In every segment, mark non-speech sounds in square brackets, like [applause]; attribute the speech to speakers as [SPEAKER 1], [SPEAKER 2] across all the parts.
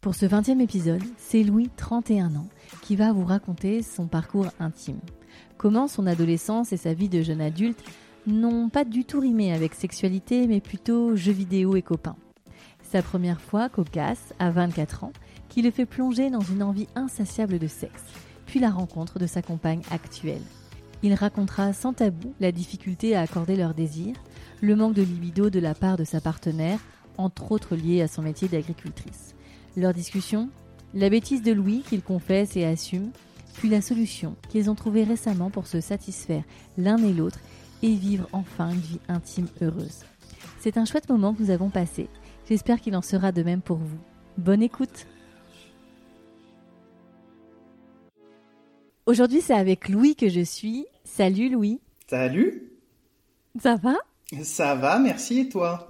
[SPEAKER 1] Pour ce 20e épisode, c'est Louis, 31 ans, qui va vous raconter son parcours intime. Comment son adolescence et sa vie de jeune adulte n'ont pas du tout rimé avec sexualité, mais plutôt jeux vidéo et copains. Sa première fois cocasse, à 24 ans, qui le fait plonger dans une envie insatiable de sexe, puis la rencontre de sa compagne actuelle. Il racontera sans tabou la difficulté à accorder leur désir, le manque de libido de la part de sa partenaire, entre autres lié à son métier d'agricultrice. Leur discussion La bêtise de Louis qu'il confesse et assume, puis la solution qu'ils ont trouvée récemment pour se satisfaire l'un et l'autre et vivre enfin une vie intime heureuse. C'est un chouette moment que nous avons passé. J'espère qu'il en sera de même pour vous. Bonne écoute Aujourd'hui, c'est avec Louis que je suis. Salut Louis.
[SPEAKER 2] Salut.
[SPEAKER 1] Ça va?
[SPEAKER 2] Ça va, merci et toi?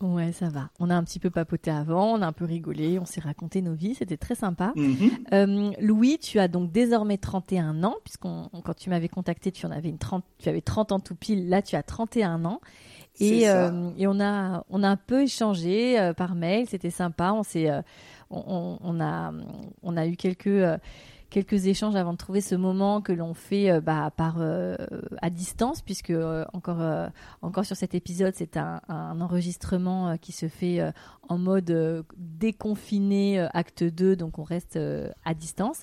[SPEAKER 1] Ouais, ça va. On a un petit peu papoté avant, on a un peu rigolé, on s'est raconté nos vies, c'était très sympa.
[SPEAKER 2] Mhm.
[SPEAKER 1] Euh, Louis, tu as donc désormais 31 ans, puisqu'on quand tu m'avais contacté, tu en avais une 30, tu avais 30 ans tout pile. Là, tu as 31 ans. Et, euh, et on a on a un peu échangé euh, par mail, c'était sympa. On s'est on, on- on a on a eu quelques quelques échanges avant de trouver ce moment que l'on fait euh, bah, par euh, à distance, puisque euh, encore encore sur cet épisode, c'est un, enregistrement qui se fait en mode déconfiné, acte 2, donc on reste à distance.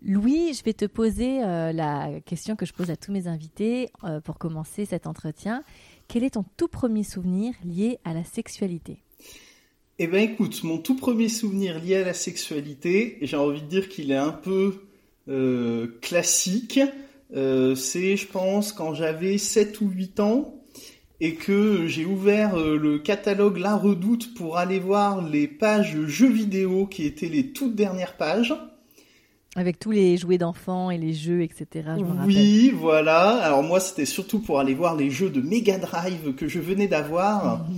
[SPEAKER 1] Louis, je vais te poser la question que je pose à tous mes invités pour commencer cet entretien. Quel est ton tout premier souvenir lié à la sexualité?
[SPEAKER 2] Eh ben écoute, mon tout premier souvenir lié à la sexualité, j'ai envie de dire qu'il est un peu euh, classique. Euh, c'est, je pense, quand j'avais 7 ou 8 ans et que j'ai ouvert euh, le catalogue La Redoute pour aller voir les pages jeux vidéo qui étaient les toutes dernières pages.
[SPEAKER 1] Avec tous les jouets d'enfants et les jeux, etc. Je me rappelle.
[SPEAKER 2] Oui, voilà. Alors moi, c'était surtout pour aller voir les jeux de Mega Drive que je venais d'avoir. [laughs]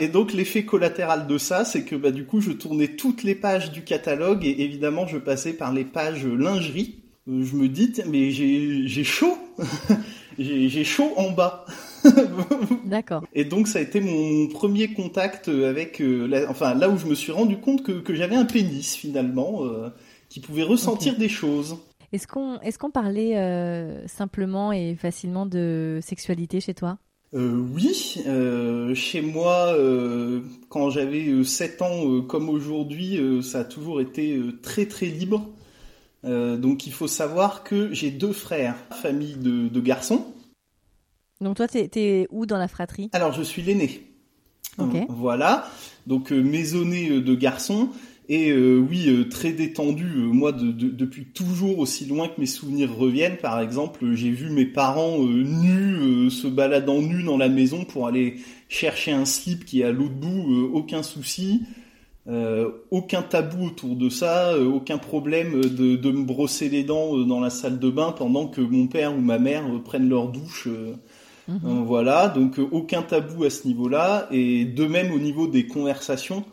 [SPEAKER 2] Et donc l'effet collatéral de ça, c'est que bah, du coup, je tournais toutes les pages du catalogue et évidemment, je passais par les pages lingerie. Euh, Je me dis, mais j'ai chaud, [laughs] j'ai chaud en bas. [laughs]
[SPEAKER 1] D'accord.
[SPEAKER 2] Et donc ça a été mon premier contact avec, euh, la- enfin là où je me suis rendu compte que, que j'avais un pénis finalement, euh, qui pouvait ressentir des choses.
[SPEAKER 1] Est-ce qu'on est qu'on parlait euh, simplement et facilement de sexualité chez toi?
[SPEAKER 2] Euh, oui, euh, chez moi, euh, quand j'avais euh, 7 ans comme aujourd'hui, ça a toujours été très très libre. Donc il faut savoir que j'ai deux frères, famille de, de garçons.
[SPEAKER 1] Donc toi, t'es es où dans la fratrie?
[SPEAKER 2] Alors je suis l'aîné.
[SPEAKER 1] Ok.
[SPEAKER 2] Voilà, donc maisonné de garçons. Et euh, oui, euh, très détendu. Euh, moi, de- de- depuis toujours, aussi loin que mes souvenirs reviennent, par exemple, j'ai vu mes parents euh, nus, se baladant nus dans la maison pour aller chercher un slip qui est à l'autre bout, aucun souci. Aucun tabou autour de ça, aucun problème de, de me brosser les dents dans la salle de bain pendant que mon père ou ma mère prennent leur douche. euh, voilà, donc aucun tabou à ce niveau-là. Et de même au niveau des conversations,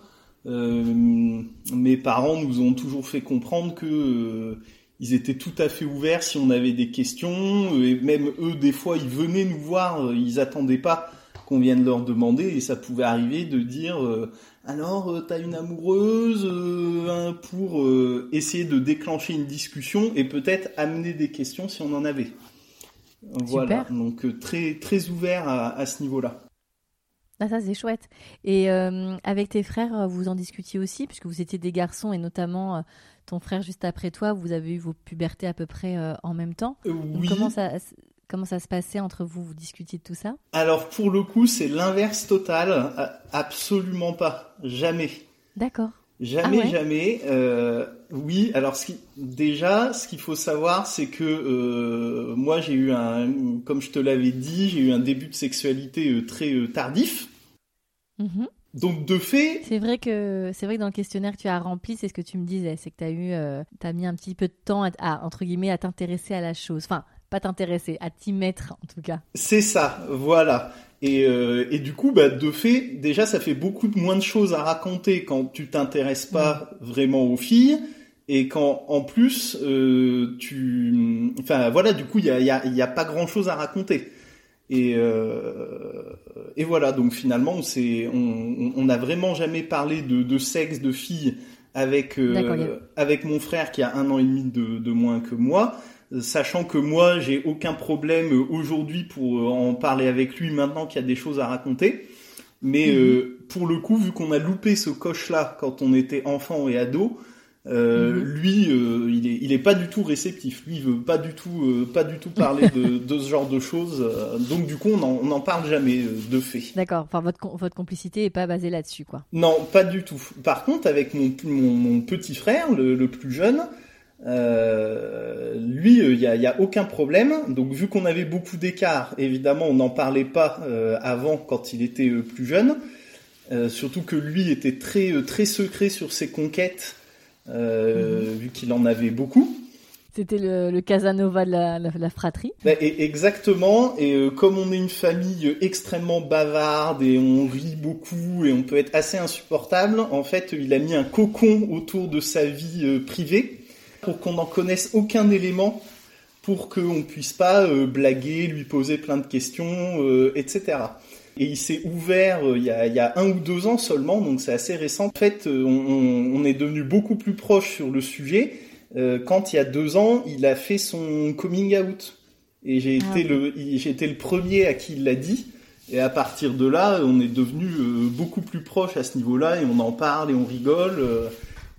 [SPEAKER 2] mes parents nous ont toujours fait comprendre que euh, ils étaient tout à fait ouverts si on avait des questions. Et même eux, des fois, ils venaient nous voir, euh, ils attendaient pas qu'on vienne leur demander. Et ça pouvait arriver de dire euh, alors euh, t'as une amoureuse euh, hein, pour euh, essayer de déclencher une discussion et peut-être amener des questions si on en avait. Voilà, donc euh, très très ouvert à, à ce niveau-là.
[SPEAKER 1] Ah ça c'est chouette. Et euh, avec tes frères, euh, vous en discutiez aussi, puisque vous étiez des garçons et notamment euh, ton frère juste après toi, vous avez eu vos pubertés à peu près euh, en même temps.
[SPEAKER 2] Oui.
[SPEAKER 1] Comment ça comment ça se passait entre vous? Vous discutiez de tout ça?
[SPEAKER 2] Alors pour le coup, c'est l'inverse total. Absolument pas. Jamais.
[SPEAKER 1] D'accord.
[SPEAKER 2] Jamais,
[SPEAKER 1] Ah ouais
[SPEAKER 2] jamais. Euh, oui, alors ce qui, déjà, ce qu'il faut savoir, c'est que euh, moi, j'ai eu un, comme je te l'avais dit, j'ai eu un début de sexualité euh, très tardif.
[SPEAKER 1] Mhm.
[SPEAKER 2] Donc de fait,
[SPEAKER 1] c'est vrai que c'est vrai que dans le questionnaire que tu as rempli, c'est ce que tu me disais, c'est que tu as eu, as mis un petit peu de temps à, entre guillemets à t'intéresser à la chose, enfin pas t'intéresser, à t'y mettre en tout cas.
[SPEAKER 2] C'est ça, voilà. Et, euh, et, du coup, bah, de fait, déjà, ça fait beaucoup moins de choses à raconter quand tu t'intéresses pas vraiment aux filles et quand en plus euh, tu, enfin voilà, du coup, il y a, y, a, y a, pas grand chose à raconter. Et, euh, et voilà, donc finalement, on on, on n'a vraiment jamais parlé de, de, sexe de filles avec euh, avec mon frère qui a un an et demi de, de moins que moi sachant que moi j'ai aucun problème aujourd'hui pour en parler avec lui maintenant qu'il y a des choses à raconter. Mais mhm. euh, pour le coup, vu qu'on a loupé ce coche-là quand on était enfant et ado, euh, mhm. lui, euh, il est, il est pas du tout réceptif. Lui, il veut pas du tout, euh, pas du tout parler de, [laughs] de, ce genre de choses. donc du coup, on n'en parle jamais de fait.
[SPEAKER 1] D'accord. Enfin, votre votre complicité est pas basée là-dessus, quoi.
[SPEAKER 2] Non, pas du tout. Par contre, avec mon mon, mon petit frère, le, le plus jeune, euh, lui, il n'y a, y a, aucun problème. Donc, vu qu'on avait beaucoup d'écart, évidemment, on n'en parlait pas euh, avant quand il était euh, plus jeune. surtout que lui était très très secret sur ses conquêtes, mhm. vu qu'il en avait beaucoup.
[SPEAKER 1] C'était le, le, Casanova de la, la, fratrie.
[SPEAKER 2] Bah, et exactement. Et comme on est une famille extrêmement bavarde et on rit beaucoup et on peut être assez insupportable, en fait, il a mis un cocon autour de sa vie privée pour qu'on n'en connaisse aucun élément pour qu'on puisse pas euh, blaguer, lui poser plein de questions, euh, etc. Et il s'est ouvert euh, il, y a, un ou deux ans seulement, donc c'est assez récent. En fait, on, est devenu beaucoup plus proche sur le sujet quand il y a deux ans, il a fait son coming out. Et j'ai ah été le, j'ai été le premier à qui il l'a dit. Et à partir de là, on est devenu beaucoup plus proche à ce niveau-là et on en parle et on rigole.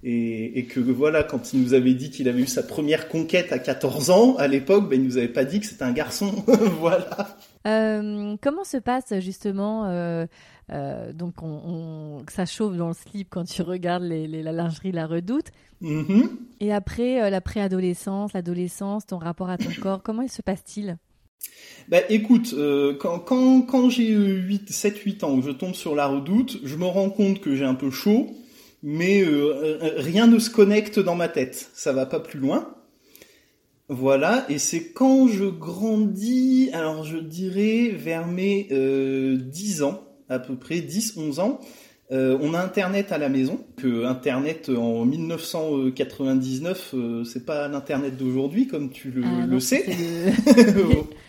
[SPEAKER 2] Et, et, que voilà, quand il nous avait dit qu'il avait eu sa première conquête à 14 ans, à l'époque, ben, il nous avait pas dit que c'était un garçon. [laughs] voilà.
[SPEAKER 1] Euh, comment se passe justement euh, euh, donc on, ça chauffe dans le slip quand tu regardes les, les, la lingerie La Redoute. Mm-hmm. Et après euh, la préadolescence, l'adolescence, ton rapport à ton [coughs] corps, comment il se passe-t-il?
[SPEAKER 2] Bah écoute, euh, quand, quand, quand j'ai 7-8 ans, je tombe sur la redoute, je me rends compte que j'ai un peu chaud, mais euh, euh, rien ne se connecte dans ma tête. Ça va pas plus loin. Voilà, et c'est quand je grandis, alors je dirais vers mes euh, 10 ans, à peu près 10-11 ans, euh, on a Internet à la maison. Que Internet en 1999, euh, c'est pas l'Internet d'aujourd'hui, comme tu le, ah le sais. [laughs] [laughs]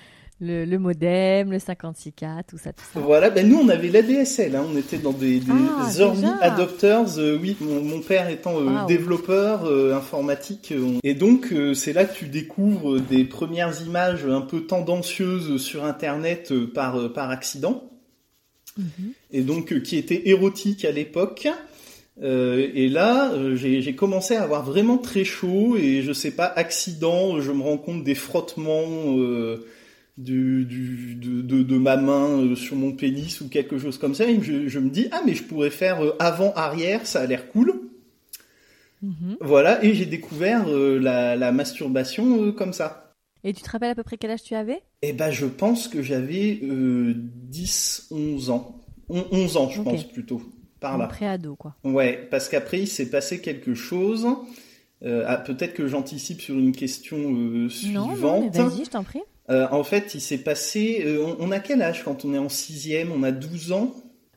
[SPEAKER 1] le, le, modem, le 56K, tout ça, tout ça.
[SPEAKER 2] Voilà, ben nous on avait l'ADSL, hein, on était dans des, des ah, early adopters, euh, oui, mon, père étant euh, développeur euh, informatique, et donc c'est là que tu découvres des premières images un peu tendancieuses sur Internet par, par accident, mhm. et donc qui étaient érotiques à l'époque. et là, j'ai commencé à avoir vraiment très chaud et je sais pas, accident, je me rends compte des frottements du, du de, de, ma main euh, sur mon pénis ou quelque chose comme ça. Et je, je me dis, ah mais je pourrais faire euh, avant-arrière, ça a l'air cool. Mhm. Voilà, et j'ai découvert euh, la, la, masturbation comme ça.
[SPEAKER 1] Et tu te rappelles à peu près quel âge tu avais?
[SPEAKER 2] Eh ben, je pense que j'avais 10, 11 ans. 11 ans, je pense plutôt. Par là.
[SPEAKER 1] Pré-ado, quoi.
[SPEAKER 2] Ouais, parce qu'après, il s'est passé quelque chose. ah, peut-être que j'anticipe sur une question suivante.
[SPEAKER 1] Non, non mais vas-y, je t'en prie.
[SPEAKER 2] Euh, en fait, il s'est passé. Euh, on, a quel âge quand on est en sixième? On a 12 ans?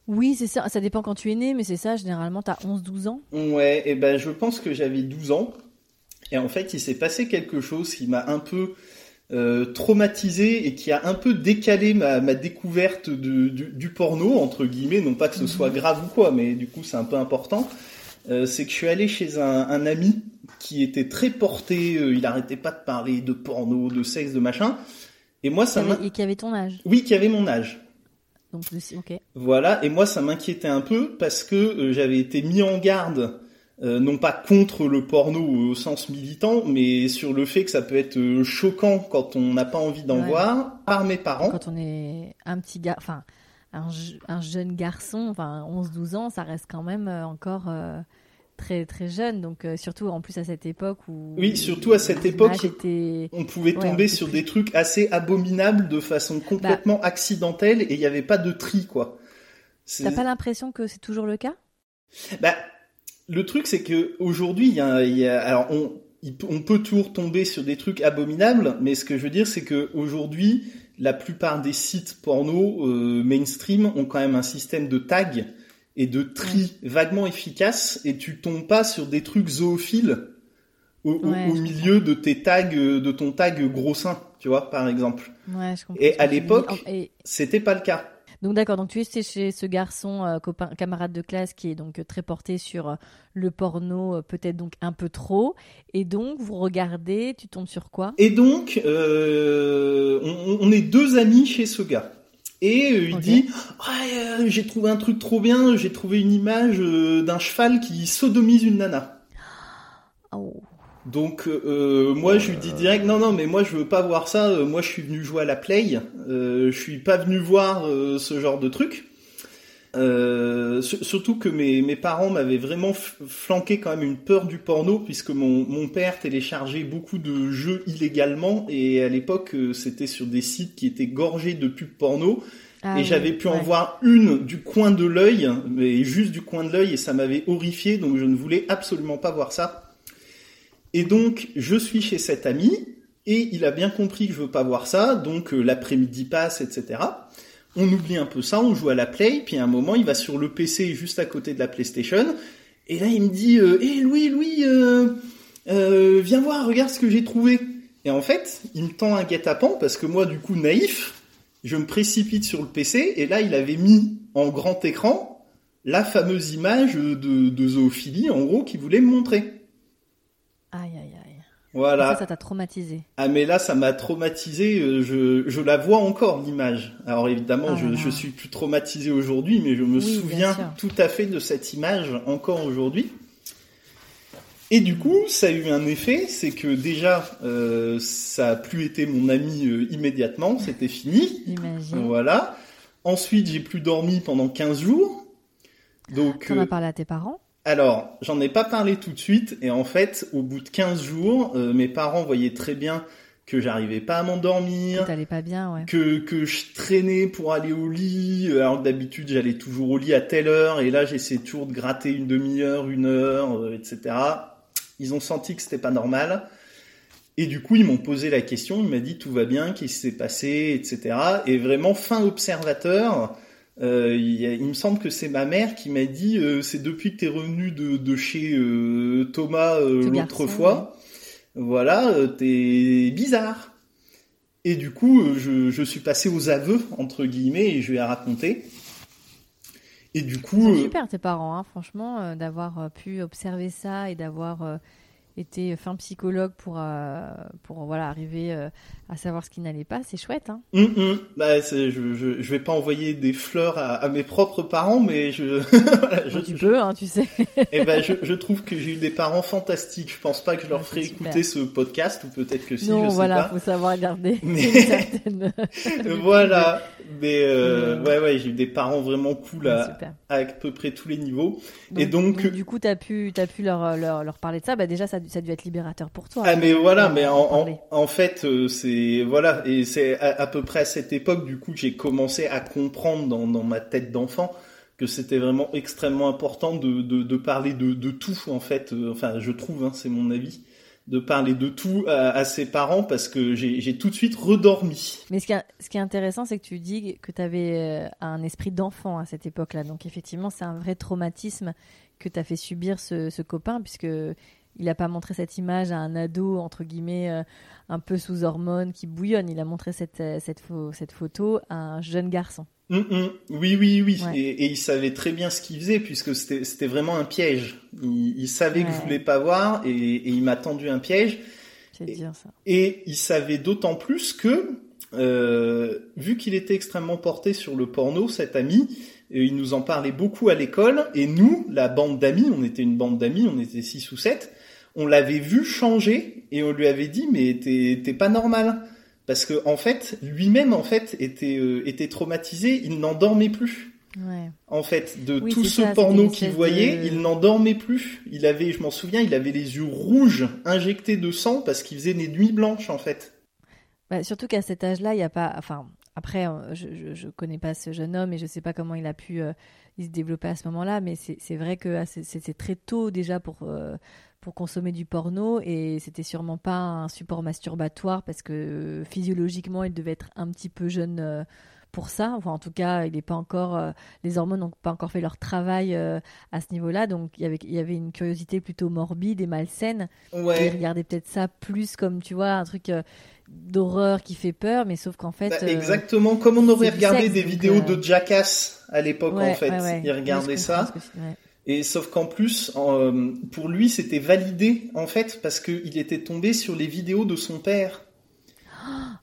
[SPEAKER 1] Oui, c'est ça. Ça dépend quand tu es né, mais c'est ça. Généralement, tu as 11-12 ans.
[SPEAKER 2] Ouais, et ben je pense que j'avais 12 ans. Et en fait, il s'est passé quelque chose qui m'a un peu euh, traumatisé et qui a un peu décalé ma, découverte du, porno, entre guillemets. Non pas que ce soit mhm. grave ou quoi, mais du coup, c'est un peu important. c'est que je suis allé chez un ami qui était très porté, il arrêtait pas de parler de porno, de sexe, de machin. Et moi, ça
[SPEAKER 1] Et qui avait ton âge.
[SPEAKER 2] Oui, qui avait mon âge.
[SPEAKER 1] Donc, ok.
[SPEAKER 2] Voilà. Et moi, ça m'inquiétait un peu parce que euh, j'avais été mis en garde, euh, non pas contre le porno au sens militant, mais sur le fait que ça peut être euh, choquant quand on n'a pas envie d'en voir par mes parents.
[SPEAKER 1] Quand on est un petit gars, enfin, un, un, jeune garçon, enfin, 11-12 ans, ça reste quand même encore très très jeune, donc euh, surtout en plus à cette époque où
[SPEAKER 2] oui, surtout à cette époque, on pouvait tomber sur des trucs assez abominables de façon complètement bah. accidentelle et il n'y avait pas de tri quoi.
[SPEAKER 1] T'as pas l'impression que c'est toujours le cas?
[SPEAKER 2] Bah, le truc, c'est que aujourd'hui, il y a, il y a- alors on, on peut toujours tomber sur des trucs abominables, mais ce que je veux dire, c'est que aujourd'hui, la plupart des sites porno euh, mainstream ont quand même un système de tag et de tri vaguement efficace, et tu tombes pas sur des trucs zoophiles au,
[SPEAKER 1] Ouais,
[SPEAKER 2] milieu de tes tags, euh, de ton tag gros sein, tu vois, par exemple.
[SPEAKER 1] Ouais, je comprends.
[SPEAKER 2] Et à l'époque-.
[SPEAKER 1] Et-
[SPEAKER 2] C'était pas le cas.
[SPEAKER 1] Donc d'accord, donc tu es chez ce garçon, euh, copain, camarade de classe qui est donc euh, très porté sur euh, le porno, euh, peut-être donc un peu trop. Et donc vous regardez, tu tombes sur quoi?
[SPEAKER 2] Et donc, on, on est deux amis chez ce gars. Et euh, il dit, ouais, euh, j'ai trouvé un truc trop bien, j'ai trouvé une image euh, d'un cheval qui sodomise une nana.
[SPEAKER 1] Oh.
[SPEAKER 2] Donc euh, moi je lui dis direct, non non mais moi je veux pas voir ça, moi je suis venu jouer à la play, euh, je suis pas venu voir euh, ce genre de truc. Euh, sur- surtout que mes, mes parents m'avaient vraiment flanqué quand même une peur du porno puisque mon, mon père téléchargeait beaucoup de jeux illégalement et à l'époque euh, c'était sur des sites qui étaient gorgés de pubs porno
[SPEAKER 1] Ah
[SPEAKER 2] et
[SPEAKER 1] oui,
[SPEAKER 2] j'avais pu en voir une du coin de l'œil, mais juste du coin de l'œil et ça m'avait horrifié donc je ne voulais absolument pas voir ça. Et donc je suis chez cet ami et il a bien compris que je veux pas voir ça donc euh, l'après-midi passe etc. On oublie un peu ça, on joue à la play, puis à un moment il va sur le PC juste à côté de la PlayStation, et là il me dit euh, Hé Louis, Louis, euh, euh, viens voir, regarde ce que j'ai trouvé. Et en fait, il me tend un guet-apens parce que moi, du coup, naïf, je me précipite sur le PC, et là il avait mis en grand écran la fameuse image de, de zoophilie, en gros, qu'il voulait me montrer.
[SPEAKER 1] Aïe aïe.
[SPEAKER 2] Voilà.
[SPEAKER 1] Ça, ça t'a traumatisé.
[SPEAKER 2] Ah mais là ça m'a traumatisé, euh, je, je la vois encore l'image. Alors évidemment
[SPEAKER 1] Ah
[SPEAKER 2] je, suis plus traumatisé aujourd'hui mais je me
[SPEAKER 1] Oui,
[SPEAKER 2] souviens tout à fait de cette image encore aujourd'hui. Et du coup ça a eu un effet, c'est que déjà euh, ça a plus été mon ami euh, immédiatement, c'était fini.
[SPEAKER 1] J'imagine.
[SPEAKER 2] Voilà. Ensuite j'ai plus dormi pendant 15 jours. Donc
[SPEAKER 1] T'en
[SPEAKER 2] euh,
[SPEAKER 1] as parlé à tes parents
[SPEAKER 2] alors, j'en ai pas parlé tout de suite, et en fait, au bout de 15 jours, euh, mes parents voyaient très bien que j'arrivais pas à m'endormir,
[SPEAKER 1] T'allais pas bien, ouais.
[SPEAKER 2] que, que je traînais pour aller au lit, euh, alors que d'habitude j'allais toujours au lit à telle heure, et là j'essayais toujours de gratter une demi-heure, une heure, euh, etc. Ils ont senti que c'était pas normal. Et du coup, ils m'ont posé la question, ils m'ont dit tout va bien, qu'est-ce qui s'est passé, etc. Et vraiment, fin observateur, euh, il, y a- il me semble que c'est ma mère qui m'a dit euh, c'est depuis que t'es revenu de, de chez euh, Thomas l'autre fois, voilà, t'es bizarre. Et du coup, je, je suis passé aux aveux entre guillemets et je lui ai raconté. Et du coup, euh,
[SPEAKER 1] super tes parents, hein, franchement, d'avoir pu observer ça et d'avoir été fin psychologue pour, euh, pour voilà, arriver euh, à savoir ce qui n'allait pas, c'est chouette. Hein.
[SPEAKER 2] hum, hum, bah, je, je, je vais pas envoyer des fleurs à, à mes propres parents, mais je, [laughs] voilà, je,
[SPEAKER 1] tu peux, hein, tu sais.
[SPEAKER 2] eh ben, je, trouve que j'ai eu des parents fantastiques. Je pense pas que je leur
[SPEAKER 1] Ouais,
[SPEAKER 2] ferai écouter ce podcast, ou peut-être que si,
[SPEAKER 1] non,
[SPEAKER 2] je sais
[SPEAKER 1] voilà,
[SPEAKER 2] pas.
[SPEAKER 1] faut savoir garder
[SPEAKER 2] Mais-
[SPEAKER 1] certaine. [laughs]
[SPEAKER 2] voilà. Mais euh,
[SPEAKER 1] Euh,
[SPEAKER 2] ouais, ouais, j'ai eu des parents vraiment cool à, à à peu près tous les niveaux. Et donc-
[SPEAKER 1] du coup, t'as pu, t'as pu leur, leur, leur parler de ça. Bah déjà, ça, ça a dû être libérateur pour toi.
[SPEAKER 2] Ah mais voilà, mais en, en, en fait euh, c'est voilà et c'est à, à peu près à cette époque du coup que j'ai commencé à comprendre dans, dans ma tête d'enfant que c'était vraiment extrêmement important de, de, de parler de, de tout en fait. Euh, enfin je trouve, hein, c'est mon avis, de parler de tout à, ses parents parce que j'ai tout de suite redormi.
[SPEAKER 1] Mais ce qui, est, intéressant, c'est que tu dis que tu avais un esprit d'enfant à cette époque-là. Donc effectivement, c'est un vrai traumatisme que t'as fait subir ce, copain, puisque il n'a pas montré cette image à un ado, entre guillemets, euh, un peu sous hormones, qui bouillonne. Il a montré cette, euh, photo à un jeune garçon.
[SPEAKER 2] Hum, hum. Oui, oui, oui.
[SPEAKER 1] Ouais.
[SPEAKER 2] Et, et il savait très bien ce qu'il faisait puisque c'était vraiment un piège. Il, il savait que je voulais pas voir et, et il m'a tendu un piège. Et-
[SPEAKER 1] dire ça.
[SPEAKER 2] Et il savait d'autant plus que, euh, vu qu'il était extrêmement porté sur le porno, cet ami, euh, il nous en parlait beaucoup à l'école, et nous, la bande d'amis, on était une bande d'amis, on était six ou sept, on l'avait vu changer, et on lui avait dit, mais t'es pas normal. Parce que, en fait, lui-même, en fait, était, euh, était traumatisé, il n'en dormait plus.
[SPEAKER 1] Ouais.
[SPEAKER 2] En fait, de
[SPEAKER 1] Oui,
[SPEAKER 2] tout ce
[SPEAKER 1] ça,
[SPEAKER 2] porno qu'il voyait,
[SPEAKER 1] de-
[SPEAKER 2] il n'en dormait plus. Il avait, je m'en souviens, il avait les yeux rouges, injectés de sang, parce qu'il faisait des nuits blanches, en fait.
[SPEAKER 1] Bah, surtout qu'à cet âge-là, il y a pas, enfin, après, je, je, connais pas ce jeune homme et je sais pas comment il a pu il se développait à ce moment-là, mais c'est vrai que ah, c'était très tôt déjà pour, euh, pour consommer du porno et c'était sûrement pas un support masturbatoire parce que euh, physiologiquement il devait être un petit peu jeune euh, pour ça. Enfin, en tout cas, il pas encore, les hormones n'ont pas encore fait leur travail à ce niveau-là, donc il y avait, il y avait une curiosité plutôt morbide et malsaine.
[SPEAKER 2] Ouais.
[SPEAKER 1] il regardait peut-être ça plus comme tu vois un truc d'horreur qui fait peur, mais sauf qu'en fait.
[SPEAKER 2] Bah, exactement, comme on aurait regardé des vidéos de Jackass à l'époque, en fait. il regardait ça. Et sauf qu'en plus, euh, pour lui, c'était validé, en fait, parce qu'il était tombé sur les vidéos de son père. [gasps]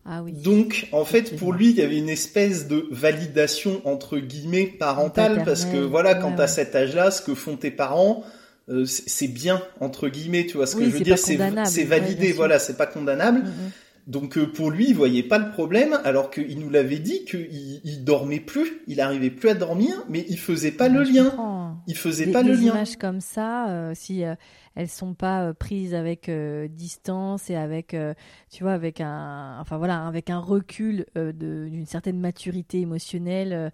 [SPEAKER 1] Ah oui.
[SPEAKER 2] Donc, en fait, pour lui, il y avait une espèce de validation entre guillemets parentale, parce que voilà, quand à cet âge-là, ce que font tes parents, euh, c'est bien entre guillemets, tu vois. Ce que je veux dire, c'est validé, voilà, c'est pas condamnable. Donc euh, pour lui, il voyait pas le problème, alors qu'il nous l'avait dit qu'il il dormait plus, il arrivait plus à dormir, mais il faisait pas le lien. Il faisait pas le lien.
[SPEAKER 1] Des images comme ça, euh, si euh, elles sont pas prises avec distance et avec, tu vois, avec un, enfin voilà, avec un recul d'une certaine maturité émotionnelle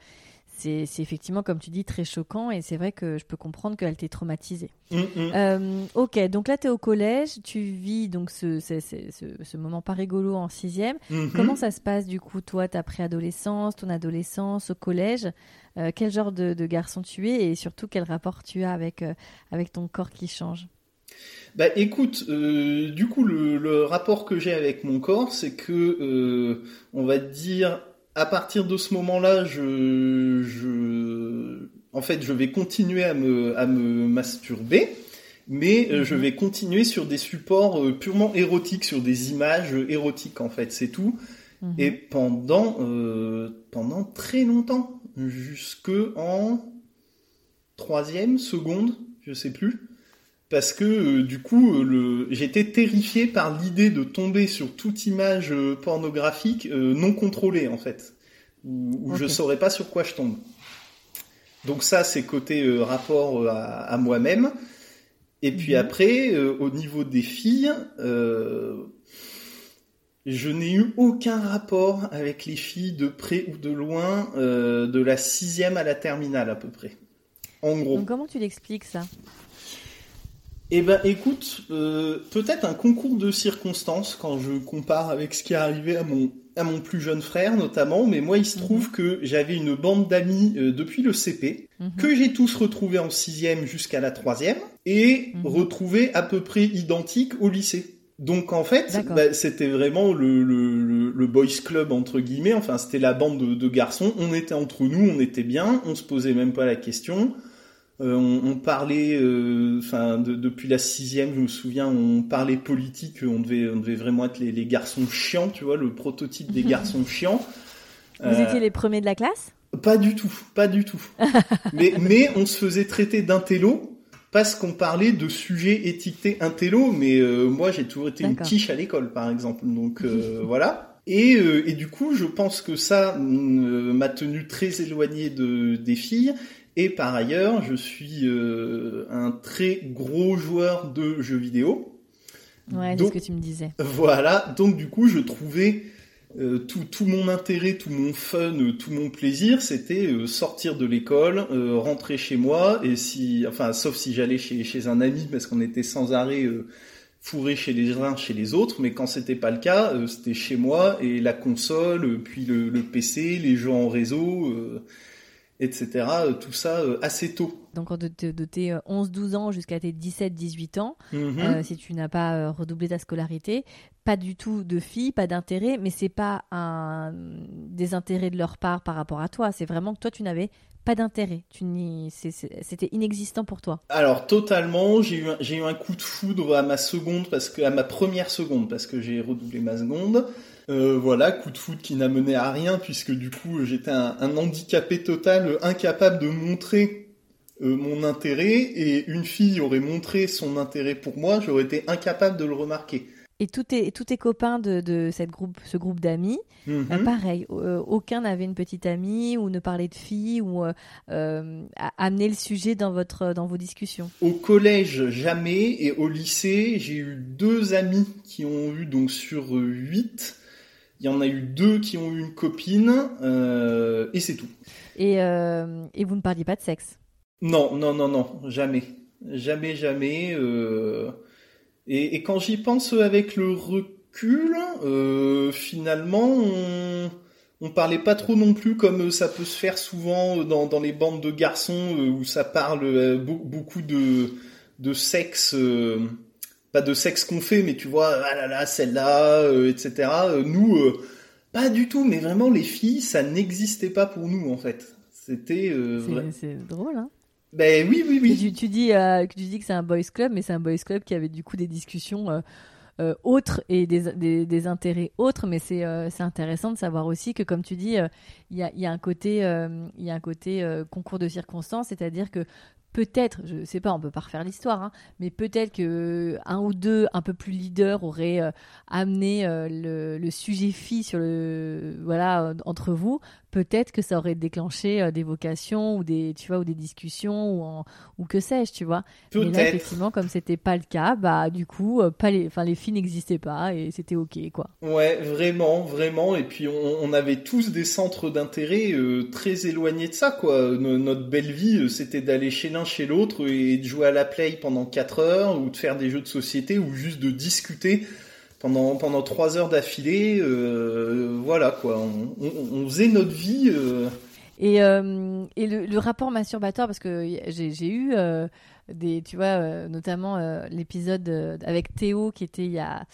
[SPEAKER 1] c'est effectivement, comme tu dis, très choquant et c'est vrai que je peux comprendre qu'elle t'ait traumatisée.
[SPEAKER 2] Mm, mm.
[SPEAKER 1] Euh, ok, donc là, tu es au collège, tu vis donc ce, ce, moment pas rigolo en sixième.
[SPEAKER 2] Mm-hmm.
[SPEAKER 1] Comment ça se passe du coup, toi, ta préadolescence, ton adolescence au collège? Euh, Quel genre de, garçon tu es et surtout quel rapport tu as avec, euh, avec ton corps qui change?
[SPEAKER 2] Bah écoute, du coup le, le rapport que j'ai avec mon corps, c'est que on va dire à partir de ce moment-là, je, je, en fait, je vais continuer à me, à me masturber, mais euh, je mhm. vais continuer sur des supports euh, purement érotiques, sur des images érotiques, en fait, c'est tout. Mhm. Et pendant, euh, pendant très longtemps, jusque en troisième, seconde, je sais plus parce que euh, du coup, le... j'étais terrifié par l'idée de tomber sur toute image euh, pornographique euh, non contrôlée en fait, où, je saurais pas sur quoi je tombe. Donc ça, c'est côté rapport à, moi-même. Et puis mhm. après, au niveau des filles, je n'ai eu aucun rapport avec les filles de près ou de loin, de la sixième à la terminale à peu près. En gros.
[SPEAKER 1] Donc comment tu l'expliques ça?
[SPEAKER 2] Eh ben, écoute, euh, peut-être un concours de circonstances quand je compare avec ce qui est arrivé à mon à mon plus jeune frère notamment, mais moi il se trouve mhm. que j'avais une bande d'amis euh, depuis le CP mhm. que j'ai tous retrouvés en sixième jusqu'à la troisième et mhm. retrouvés à peu près identiques au lycée. Donc en fait, bah, c'était vraiment le, le, le, boys club entre guillemets. Enfin, c'était la bande de, de garçons. On était entre nous, on était bien, on se posait même pas la question. Euh, on, parlait, euh, enfin depuis la sixième, je me souviens, on parlait politique, on devait, on devait vraiment être les, garçons chiants, tu vois, le prototype des [laughs] garçons chiants.
[SPEAKER 1] Vous étiez les premiers de la classe?
[SPEAKER 2] Pas du tout, pas du tout. [laughs] mais, mais on se faisait traiter d'intello parce qu'on parlait de sujets étiquetés intello, mais euh, moi j'ai toujours été une quiche à l'école, par exemple. Donc [laughs] voilà. Et, et, du coup, je pense que ça m'a tenu très éloigné de, des filles. Et par ailleurs, je suis euh, un très gros joueur de jeux vidéo.
[SPEAKER 1] Ouais, c'est ce que tu me disais.
[SPEAKER 2] Voilà, donc du coup, je trouvais euh, tout, tout, mon intérêt, tout mon fun, tout mon plaisir, c'était euh, sortir de l'école, rentrer chez moi, et si, enfin, sauf si j'allais chez, chez un ami, parce qu'on était sans arrêt fourré chez les uns, chez les autres, mais quand c'était pas le cas, c'était chez moi, et la console, puis le, le PC, les jeux en réseau etc. Euh, tout ça euh, assez tôt.
[SPEAKER 1] Donc de, tes 11-12 ans jusqu'à tes 17-18 ans, mhm. euh, si tu n'as pas redoublé ta scolarité, pas du tout de filles, pas d'intérêt, mais c'est pas un désintérêt de leur part par rapport à toi, c'est vraiment que toi tu n'avais pas d'intérêt, c'était inexistant pour toi.
[SPEAKER 2] Alors totalement, j'ai eu, eu un coup de foudre à ma seconde parce que à ma première seconde parce que j'ai redoublé ma seconde. Euh, voilà, coup de foot qui n'a mené à rien puisque du coup j'étais un, handicapé total, incapable de montrer euh, mon intérêt et une fille aurait montré son intérêt pour moi, j'aurais été incapable de le remarquer.
[SPEAKER 1] Et tous tes, tous tes copains de, cette groupe, ce groupe d'amis, euh, mhm. pareil, aucun n'avait une petite amie ou ne parlait de filles ou amener le sujet dans, votre, dans vos discussions
[SPEAKER 2] Au collège, jamais. Et au lycée, j'ai eu deux amis qui ont eu, donc sur huit, Il y en a eu deux qui ont eu une copine, euh, et c'est tout.
[SPEAKER 1] Et, euh, et vous ne parliez pas de sexe?
[SPEAKER 2] Non, non, non, non, jamais. Jamais, jamais. Euh, et, et, quand j'y pense avec le recul, finalement, on, on parlait pas trop non plus comme ça peut se faire souvent dans, dans les bandes de garçons où ça parle beaucoup de, de sexe pas de sexe qu'on fait, mais tu vois, ah là là, celle-là, euh, etc. Euh, nous, euh, pas du tout, mais vraiment, les filles, ça n'existait pas pour nous, en fait. C'était.
[SPEAKER 1] c'est drôle, hein
[SPEAKER 2] Ben oui, oui, oui.
[SPEAKER 1] Tu, tu, dis, tu dis que c'est un boys club, mais c'est un boys club qui avait du coup des discussions. autres et des, des, des, intérêts autres, mais c'est c'est intéressant de savoir aussi que, comme tu dis, il y, a, y, a, un côté, y a un côté concours de circonstances, c'est-à-dire que peut-être, je sais pas, on peut pas refaire l'histoire, hein, mais peut-être que un ou deux un peu plus leaders auraient euh, amené euh, le, le, sujet fille sur le voilà entre vous peut-être que ça aurait déclenché euh, des vocations ou des tu vois ou des discussions ou, ou que sais-je tu vois. Mais là effectivement comme c'était pas le cas bah du coup euh, pas les enfin les filles n'existaient pas et c'était ok quoi.
[SPEAKER 2] Ouais vraiment vraiment. Et puis on, avait tous des centres d'intérêt euh, très éloignés de ça quoi. Notre belle vie c'était d'aller chez l'un chez l'autre et de jouer à la play pendant 4 heures ou de faire des jeux de société ou juste de discuter pendant pendant trois heures d'affilée. Euh, voilà quoi, on, faisait notre vie. Euh.
[SPEAKER 1] Et, euh, et le, rapport masturbatoire, parce que j'ai eu euh, des, tu vois, euh, notamment l'épisode avec Théo qui était il y a.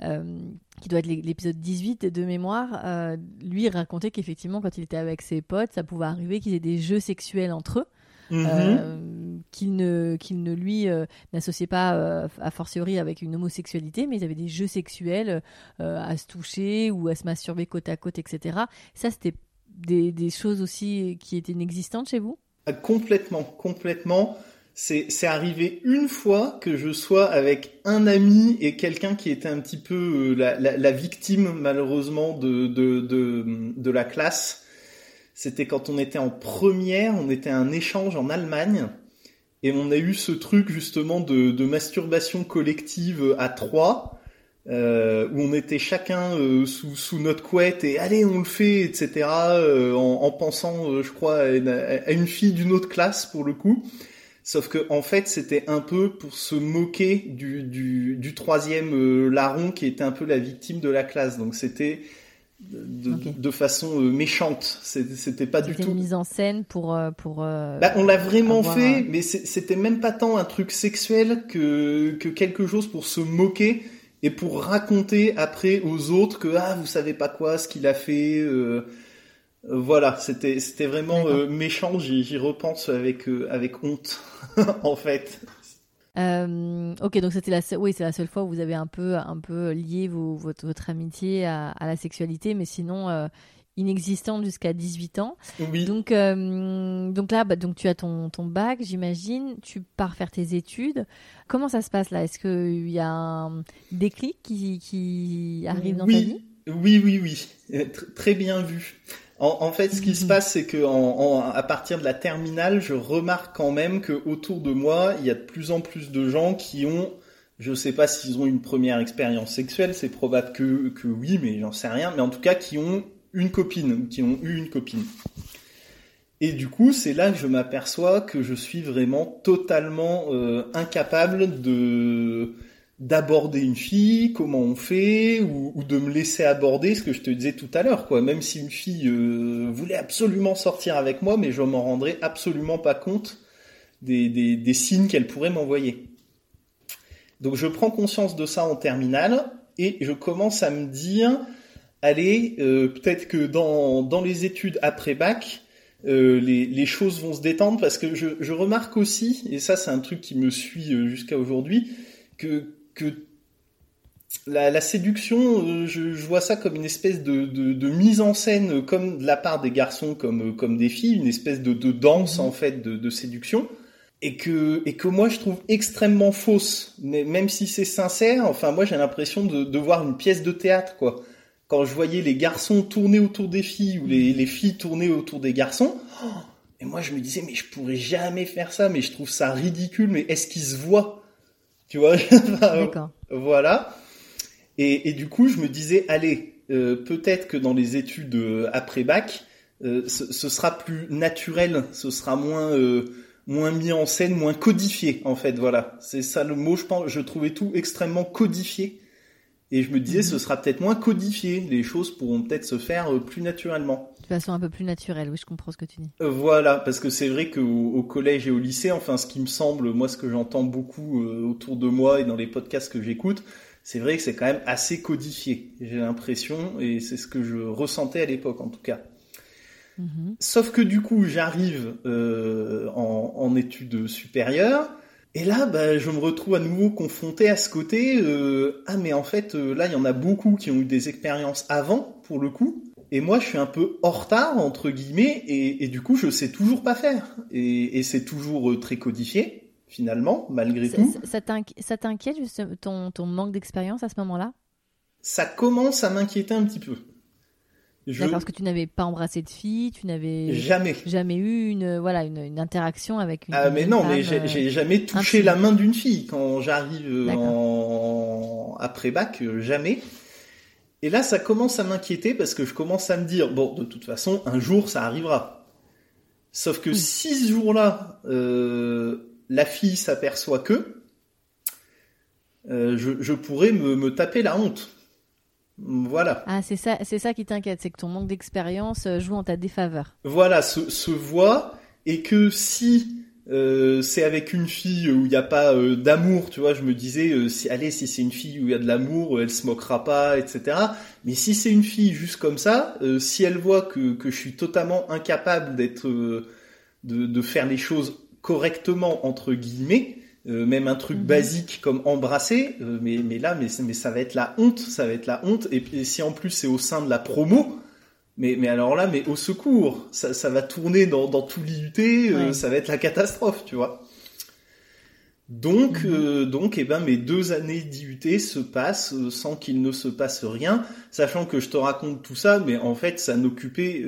[SPEAKER 1] qui doit être l'épisode 18 de mémoire, lui racontait qu'effectivement quand il était avec ses potes, ça pouvait arriver qu'ils aient des jeux sexuels entre eux. Mhm. Euh, qu'il ne, qu'il ne lui euh, n'associait pas euh, a fortiori avec une homosexualité, mais ils avaient des jeux sexuels à se toucher ou à se masturber côte à côte, etc. Ça, c'était des, des choses aussi qui étaient inexistantes chez vous?
[SPEAKER 2] Complètement, complètement. C'est, c'est arrivé une fois que je sois avec un ami et quelqu'un qui était un petit peu la, la, la victime malheureusement de, de, de, de la classe c'était quand on était en première, on était à un échange en Allemagne, et on a eu ce truc justement de, de masturbation collective à trois, euh, où on était chacun euh, sous, sous, notre couette et allez on le fait, etc. Euh, en, en, pensant, euh, je crois, à une, à une fille d'une autre classe pour le coup. Sauf que en fait, c'était un peu pour se moquer du, du, du troisième euh, larron qui était un peu la victime de la classe. Donc c'était de, de, façon euh, méchante. C'était pas du tout.
[SPEAKER 1] une mise en scène pour euh, pour. Euh,
[SPEAKER 2] bah, on l'a vraiment fait, mais c'était même pas tant un truc sexuel que que quelque chose pour se moquer et pour raconter après aux autres que ah vous savez pas quoi ce qu'il a fait. voilà, c'était c'était vraiment méchant. J'y repense avec avec honte [laughs] en fait.
[SPEAKER 1] Euh, ok, donc c'était la, oui, c'est la seule fois où vous avez un peu, un peu lié votre, votre, amitié à, à, la sexualité, mais sinon euh, inexistante jusqu'à 18 ans.
[SPEAKER 2] Oui.
[SPEAKER 1] Donc, euh, donc là, bah, donc tu as ton, ton bac, j'imagine. Tu pars faire tes études. Comment ça se passe là? Est-ce qu'il y a un déclic qui, qui arrive dans
[SPEAKER 2] ta
[SPEAKER 1] vie?
[SPEAKER 2] Oui, oui, oui. Très bien vu. En, en, fait, ce qui se mhm. passe, c'est que en, en, à partir de la terminale, je remarque quand même que autour de moi, il y a de plus en plus de gens qui ont, je sais pas s'ils ont une première expérience sexuelle, c'est probable que, que oui, mais j'en sais rien, mais en tout cas qui ont une copine, qui ont eu une copine. Et du coup, c'est là que je m'aperçois que je suis vraiment totalement euh, incapable de d'aborder une fille, comment on fait, ou, ou, de me laisser aborder, ce que je te disais tout à l'heure, quoi. Même si une fille euh, voulait absolument sortir avec moi, mais je m'en rendrais absolument pas compte des, des, des signes qu'elle pourrait m'envoyer. Donc je prends conscience de ça en terminale et je commence à me dire, allez, euh, peut-être que dans, dans les études après bac, euh, les, les, choses vont se détendre parce que je, je remarque aussi, et ça c'est un truc qui me suit euh, jusqu'à aujourd'hui, que que la, séduction, euh, je, vois ça comme une espèce de, mise en scène, comme de la part des garçons comme, comme des filles, une espèce de, danse en fait de, séduction, et que, et que moi je trouve extrêmement fausse, même si c'est sincère, enfin moi j'ai l'impression de, de voir une pièce de théâtre quoi. Quand je voyais les garçons tourner autour des filles ou les, les filles tourner autour des garçons, oh, et moi je me disais mais je pourrais jamais faire ça, mais je trouve ça ridicule, mais est-ce qu'ils se voient tu vois [laughs]
[SPEAKER 1] D'accord.
[SPEAKER 2] Voilà. Et, et, du coup, je me disais, allez, peut-être que dans les études après bac, ce, ce, sera plus naturel, ce sera moins moins mis en scène, moins codifié en fait. Voilà, c'est ça le mot. Je pense, je trouvais tout extrêmement codifié et je me disais, ce mhm. sera peut-être moins codifié. Les choses pourront peut-être se faire euh, plus naturellement.
[SPEAKER 1] De façon un peu plus naturelle, oui, je comprends ce que tu dis.
[SPEAKER 2] Euh, voilà, parce que c'est vrai qu'au au collège et au lycée, enfin, ce qui me semble, moi, ce que j'entends beaucoup euh, autour de moi et dans les podcasts que j'écoute, c'est vrai que c'est quand même assez codifié. J'ai l'impression, et c'est ce que je ressentais à l'époque, en tout cas. Mhm. Sauf que du coup, j'arrive en, en études supérieures et là, bah, je me retrouve à nouveau confronté à ce côté. Euh, ah, mais en fait, euh, là, il y en a beaucoup qui ont eu des expériences avant, pour le coup. Et moi, je suis un peu en retard, entre guillemets, et, du coup, je sais toujours pas faire. Et, c'est toujours euh, très codifié, finalement, malgré tout.
[SPEAKER 1] Ça t'inquiète, ton, ton manque d'expérience à ce moment-là?
[SPEAKER 2] Ça commence à m'inquiéter un petit peu.
[SPEAKER 1] D'accord, parce que tu n'avais pas embrassé de fille, tu n'avais
[SPEAKER 2] jamais
[SPEAKER 1] jamais eu une voilà une, interaction avec une.
[SPEAKER 2] Ah mais non, mais j'ai euh, jamais touché la main d'une fille quand j'arrive en après bac, euh, jamais. Et là, ça commence à m'inquiéter parce que je commence à me dire bon, de toute façon, un jour, ça arrivera. Sauf que si ce jour-là, euh, la fille s'aperçoit que, je, je, pourrais me, me taper la honte. Voilà.
[SPEAKER 1] Ah, c'est ça, c'est ça qui t'inquiète, c'est que ton manque d'expérience euh, joue en ta défaveur.
[SPEAKER 2] Voilà, se, voit et que si euh, c'est avec une fille où il n'y a pas euh, d'amour, tu vois, je me disais, si, allez, si c'est une fille où il y a de l'amour, elle se moquera pas, etc. Mais si c'est une fille juste comme ça, si elle voit que, que je suis totalement incapable d'être, de, de faire les choses correctement entre guillemets, euh, même un truc mhm. basique comme embrasser, euh, mais, mais là, mais, mais ça va être la honte, ça va être la honte. Et, puis si en plus c'est au sein de la promo, mais, mais alors là, mais au secours, ça, ça va tourner dans, dans tout l'IUT, euh, ça va être la catastrophe, tu vois. Donc, mhm. donc, eh ben, mes deux années d'IUT se passent sans qu'il ne se passe rien, sachant que je te raconte tout ça, mais en fait, ça n'occupait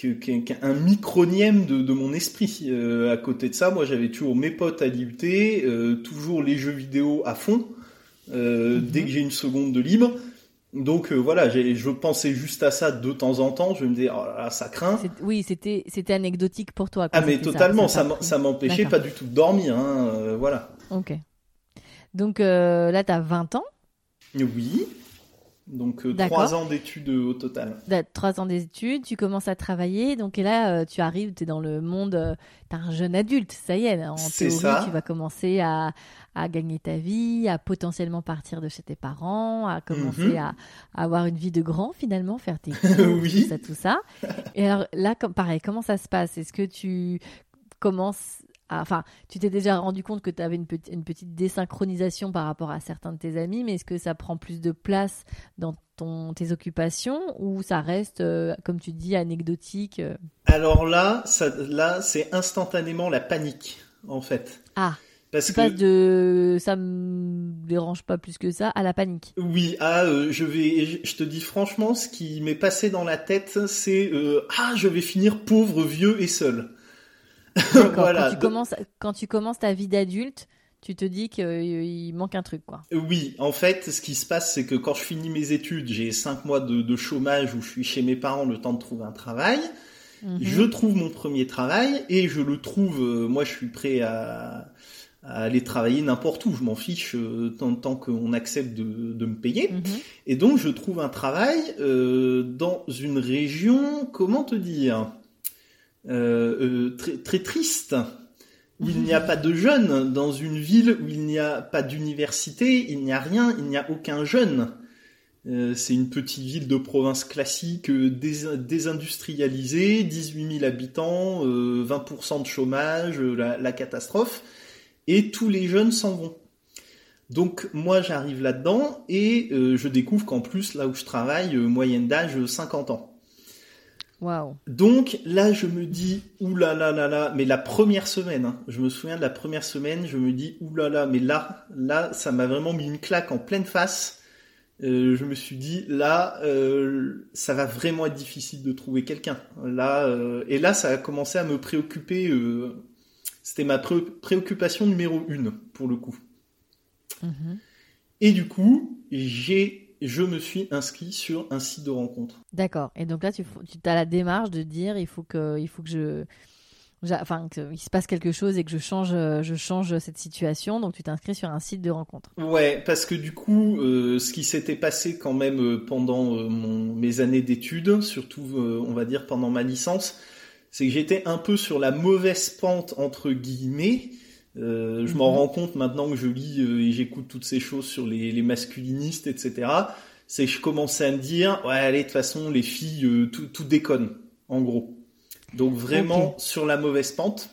[SPEAKER 2] qu'un micronième de, de, mon esprit. Euh, à côté de ça, moi j'avais toujours mes potes à l'IUT, euh, toujours les jeux vidéo à fond, euh, mhm. dès que j'ai une seconde de libre. Donc voilà, je pensais juste à ça de temps en temps. Je me disais, oh là, ça craint.
[SPEAKER 1] Oui, c'était c'était anecdotique pour toi.
[SPEAKER 2] Ah mais totalement, ça, ça m'empêchait pas du tout de dormir. Hein, voilà.
[SPEAKER 1] Ok. Donc là, tu as 20 ans.
[SPEAKER 2] Oui. Donc euh, trois ans d'études au total.
[SPEAKER 1] Trois ans d'études, tu commences à travailler, donc et là euh, tu arrives, tu es dans le monde, euh, tu es un jeune adulte, ça y est, en théorie tu vas commencer à, à, gagner ta vie, à potentiellement partir de chez tes parents, à commencer mhm. à, avoir une vie de grand finalement, faire tes [laughs] cours, oui. tout ça, tout ça. Et alors là, comme, pareil, comment ça se passe? Est-ce que tu commences Enfin, tu t'es déjà rendu compte que tu avais une, petite désynchronisation par rapport à certains de tes amis, mais est-ce que ça prend plus de place dans ton, tes occupations ou ça reste, euh, comme tu dis, anecdotique euh?
[SPEAKER 2] Alors là, ça, là, c'est instantanément la panique, en fait.
[SPEAKER 1] Ah. Parce que de ça me dérange pas plus que ça à la panique.
[SPEAKER 2] Oui, ah, euh, je vais, je te dis franchement, ce qui m'est passé dans la tête, c'est ah, je vais finir pauvre, vieux et seul.
[SPEAKER 1] Quand, tu commences, quand tu commences ta vie d'adulte, tu te dis qu'il euh, manque un truc, quoi.
[SPEAKER 2] Oui, en fait, ce qui se passe, c'est que quand je finis mes études, j'ai cinq mois de, chômage où je suis chez mes parents le temps de trouver un travail. Mhm. Je trouve mon premier travail et je le trouve. Euh, moi, je suis prêt à, aller travailler n'importe où. Je m'en fiche euh, tant, qu'on accepte de, me payer. Mhm. Et donc, je trouve un travail dans une région. Comment te dire? Euh, euh, très, triste, il n'y a pas de jeunes, dans une ville où il n'y a pas d'université, il n'y a rien, il n'y a aucun jeune. Euh, c'est une petite ville de province classique désindustrialisée, 18 000 habitants, 20% de chômage, la, catastrophe, et tous les jeunes s'en vont. Donc moi j'arrive là-dedans et je découvre qu'en plus là où je travaille, moyenne d'âge 50 ans. Donc là, je me dis, oulala, là, là, là, mais la première semaine, hein, je me souviens de la première semaine, je me dis, oulala, là, mais là, là, ça m'a vraiment mis une claque en pleine face. Euh, je me suis dit, là, euh, ça va vraiment être difficile de trouver quelqu'un. Là, euh, et là, ça a commencé à me préoccuper. C'était ma préoccupation numéro une pour le coup. Mm-hmm. Et du coup, j'ai je me suis inscrit sur un site de rencontre.
[SPEAKER 1] D'accord. Et donc là, tu, tu as la démarche de dire il faut que, il faut que je. Enfin, qu'il se passe quelque chose et que je change, je change cette situation. Donc, tu t'inscris sur un site de rencontre.
[SPEAKER 2] Ouais, parce que du coup, euh, ce qui s'était passé quand même euh, pendant euh, mon, mes années d'études, surtout, on va dire pendant ma licence, c'est que j'étais un peu sur la mauvaise pente entre guillemets. Euh, je m'en mhm. rends compte maintenant que je lis et j'écoute toutes ces choses sur les, les masculinistes, etc c'est que je commençais à me dire, ouais, allez, de toute façon, les filles, euh, tout, tout, déconne, en gros. Donc vraiment sur la mauvaise pente.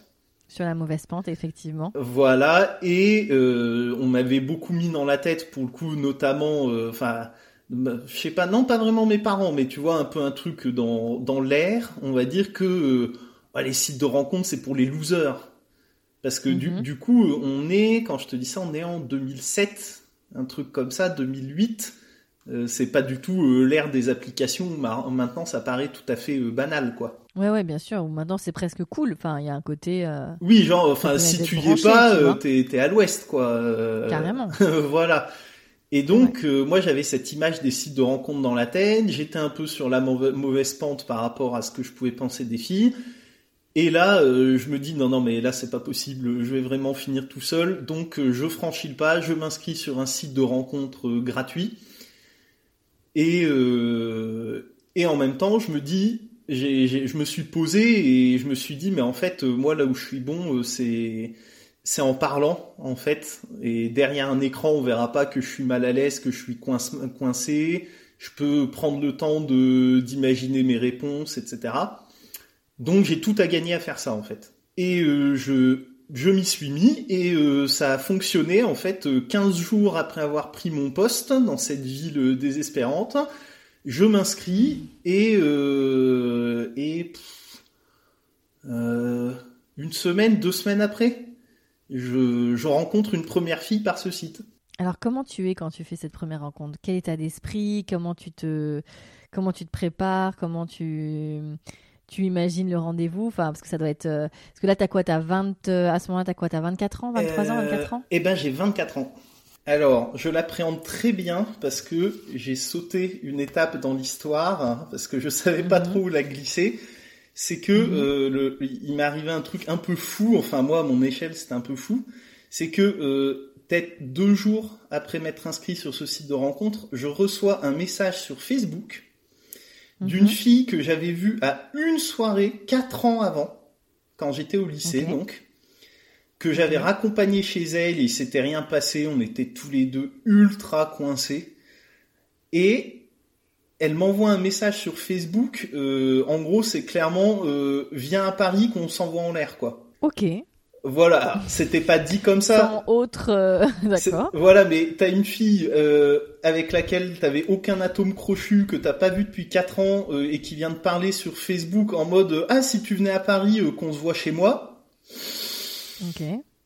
[SPEAKER 1] Sur la mauvaise pente, effectivement.
[SPEAKER 2] Voilà, et euh, on m'avait beaucoup mis dans la tête, pour le coup, notamment, euh, enfin, je sais pas, non pas vraiment mes parents, mais tu vois, un peu un truc dans, dans l'air, on va dire que les sites de rencontres, c'est pour les losers. Parce que du, mhm. du coup, on est, quand je te dis ça, on est en 2007, un truc comme ça, 2008. Euh, c'est pas du tout euh, l'ère des applications. Maintenant, ça paraît tout à fait euh, banal, quoi.
[SPEAKER 1] Ouais, ouais, bien sûr. Maintenant, c'est presque cool. Enfin, il y a un côté.
[SPEAKER 2] oui, genre, enfin, si tu y es pas, t'es es à l'ouest, quoi.
[SPEAKER 1] Carrément. [laughs]
[SPEAKER 2] voilà. Et donc, moi, j'avais cette image des sites de rencontres dans la tête. J'étais un peu sur la mauvaise pente par rapport à ce que je pouvais penser des filles. Et là, je me dis non, non, mais là, c'est pas possible. Je vais vraiment finir tout seul. Donc, je franchis le pas. Je m'inscris sur un site de rencontre gratuit et, euh, et en même temps, je me dis, je me suis posé et je me suis dit, mais en fait, euh, moi, là où je suis bon, euh, c'est c'est en parlant, en fait. Et derrière un écran, on verra pas que je suis mal à l'aise, que je suis coincé. Je peux prendre le temps d'imaginer mes réponses, etc. Donc j'ai tout à gagner à faire ça, en fait. Et je je m'y suis mis et euh, ça a fonctionné en fait 15 jours après avoir pris mon poste dans cette ville désespérante. Je m'inscris et euh, et euh, une semaine, deux semaines après, je, rencontre une première fille par ce site.
[SPEAKER 1] Alors comment tu es quand tu fais cette première rencontre? Quel état d'esprit? Comment comment tu te prépares? Comment tu tu imagines le rendez-vous Enfin, parce que ça doit être. Euh, parce que là, t'as quoi T'as 20. Euh, à ce moment-là, t'as quoi T'as 24 ans 23 ans 24 ans?
[SPEAKER 2] Eh ben, j'ai 24 ans. Alors, je l'appréhende très bien parce que j'ai sauté une étape dans l'histoire, hein, parce que je savais pas mhm. trop où la glisser. C'est que mhm. euh, le, il m'est arrivé un truc un peu fou, enfin moi, à mon échelle, c'était un peu fou. C'est que peut-être deux jours après m'être inscrit sur ce site de rencontre, je reçois un message sur Facebook d'une mhm. fille que j'avais vue à une soirée quatre ans avant, quand j'étais au lycée donc, que j'avais raccompagnée chez elle et il s'était rien passé, on était tous les deux ultra coincés. Et elle m'envoie un message sur Facebook, euh, en gros c'est clairement euh, viens à Paris qu'on s'envoie en l'air quoi.
[SPEAKER 1] Ok.
[SPEAKER 2] Voilà, c'était pas dit comme ça.
[SPEAKER 1] Sans autre, euh, [laughs] d'accord.
[SPEAKER 2] Voilà, mais t'as une fille euh, avec laquelle t'avais aucun atome crochu, que t'as pas vu depuis 4 ans euh, et qui vient de parler sur Facebook en mode ah si tu venais à Paris qu'on se voit chez moi.
[SPEAKER 1] Ok.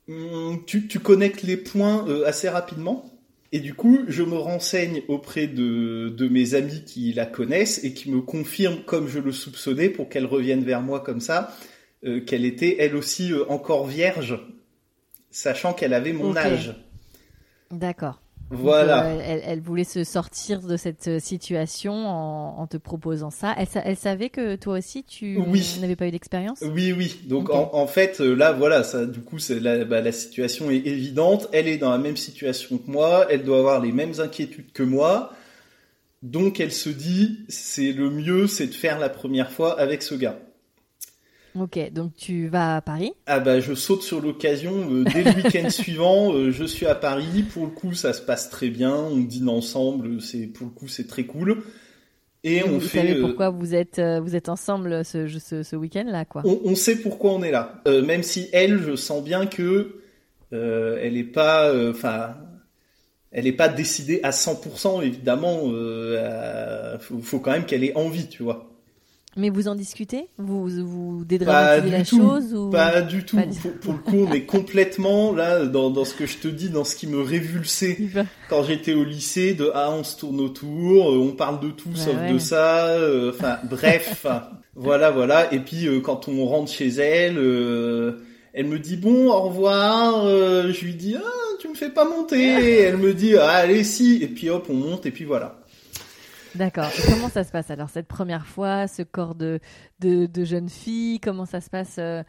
[SPEAKER 2] Hum, tu, tu connectes les points assez rapidement. Et du coup, je me renseigne auprès de, de mes amis qui la connaissent et qui me confirment comme je le soupçonnais pour qu'elle revienne vers moi comme ça euh, qu'elle était elle aussi euh, encore vierge, sachant qu'elle avait mon âge.
[SPEAKER 1] D'accord.
[SPEAKER 2] Voilà.
[SPEAKER 1] Euh, elle, voulait se sortir de cette situation en, te proposant ça. Elle, elle, savait que toi aussi tu n'avais pas eu d'expérience?
[SPEAKER 2] Oui, oui. Donc en, fait, là, voilà, ça, du coup, la, bah, la situation est évidente. Elle est dans la même situation que moi. Elle doit avoir les mêmes inquiétudes que moi. Donc elle se dit, c'est le mieux, c'est de faire la première fois avec ce gars.
[SPEAKER 1] Ok, donc tu vas à Paris?
[SPEAKER 2] Ah bah je saute sur l'occasion euh, dès le week-end [laughs] suivant. Euh, je suis à Paris. Pour le coup, ça se passe très bien. On dîne ensemble. C'est pour le coup, c'est très cool.
[SPEAKER 1] Et, on vous fait. Savez euh, pourquoi vous êtes vous êtes ensemble ce, ce, ce week-end là quoi?
[SPEAKER 2] On, on, sait pourquoi on est là. même si elle, je sens bien que elle est pas, enfin. elle n'est pas décidée à 100%, évidemment. Il faut, faut, quand même qu'elle ait envie, tu vois.
[SPEAKER 1] Mais vous en discutez Vous vous dédramatisez la chose ou...
[SPEAKER 2] Pas du tout. Pour, le coup, on est complètement là dans, dans ce que je te dis, dans ce qui me révulsait quand j'étais au lycée. De ah, on se tourne autour, euh, on parle de tout sauf de ça. Euh, enfin, bref, [laughs] voilà, voilà. Et puis euh, quand on rentre chez elle, elle me dit bon, au revoir. je lui dis ah, tu me fais pas monter. elle me dit ah, allez si. Et puis hop, on monte et puis voilà.
[SPEAKER 1] D'accord. Et comment ça se passe alors cette première fois, ce corps de, de, de jeune fille Comment ça se passe euh,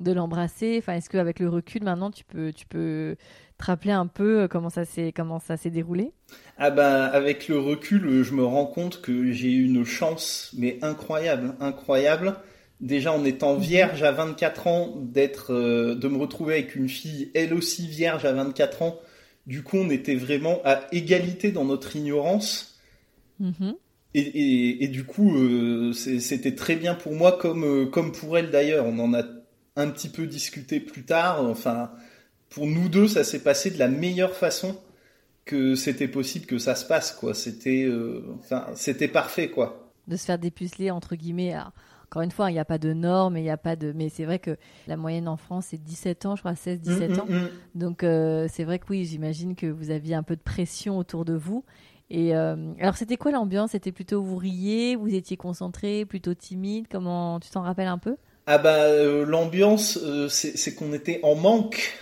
[SPEAKER 1] de l'embrasser? Enfin, est-ce qu'avec le recul maintenant, tu peux, tu peux te rappeler un peu euh, comment ça s'est comment ça s'est déroulé?
[SPEAKER 2] Ah ben avec le recul, je me rends compte que j'ai eu une chance mais incroyable, incroyable. Déjà en étant mhm. vierge à 24 ans, d'être euh, de me retrouver avec une fille elle aussi vierge à 24 ans. Du coup, on était vraiment à égalité dans notre ignorance. Mhm. Et, et, du coup, euh, c'était très bien pour moi comme comme pour elle d'ailleurs. On en a un petit peu discuté plus tard. Enfin, pour nous deux, ça s'est passé de la meilleure façon que c'était possible que ça se passe, quoi. C'était, euh, enfin, c'était parfait, quoi.
[SPEAKER 1] De se faire dépuceler entre guillemets. encore une fois, il n'y a pas de normes, il n'y a pas de. Mais c'est vrai que la moyenne en France, c'est 17 ans, je crois, 16, 17 mm, mm, ans. Mm. Donc, euh, c'est vrai que oui, j'imagine que vous aviez un peu de pression autour de vous. Et euh, alors, c'était quoi l'ambiance? C'était plutôt vous riez, vous étiez concentré, plutôt timide? Comment tu t'en rappelles un peu?
[SPEAKER 2] Ah bah, l'ambiance, c'est qu'on était en manque.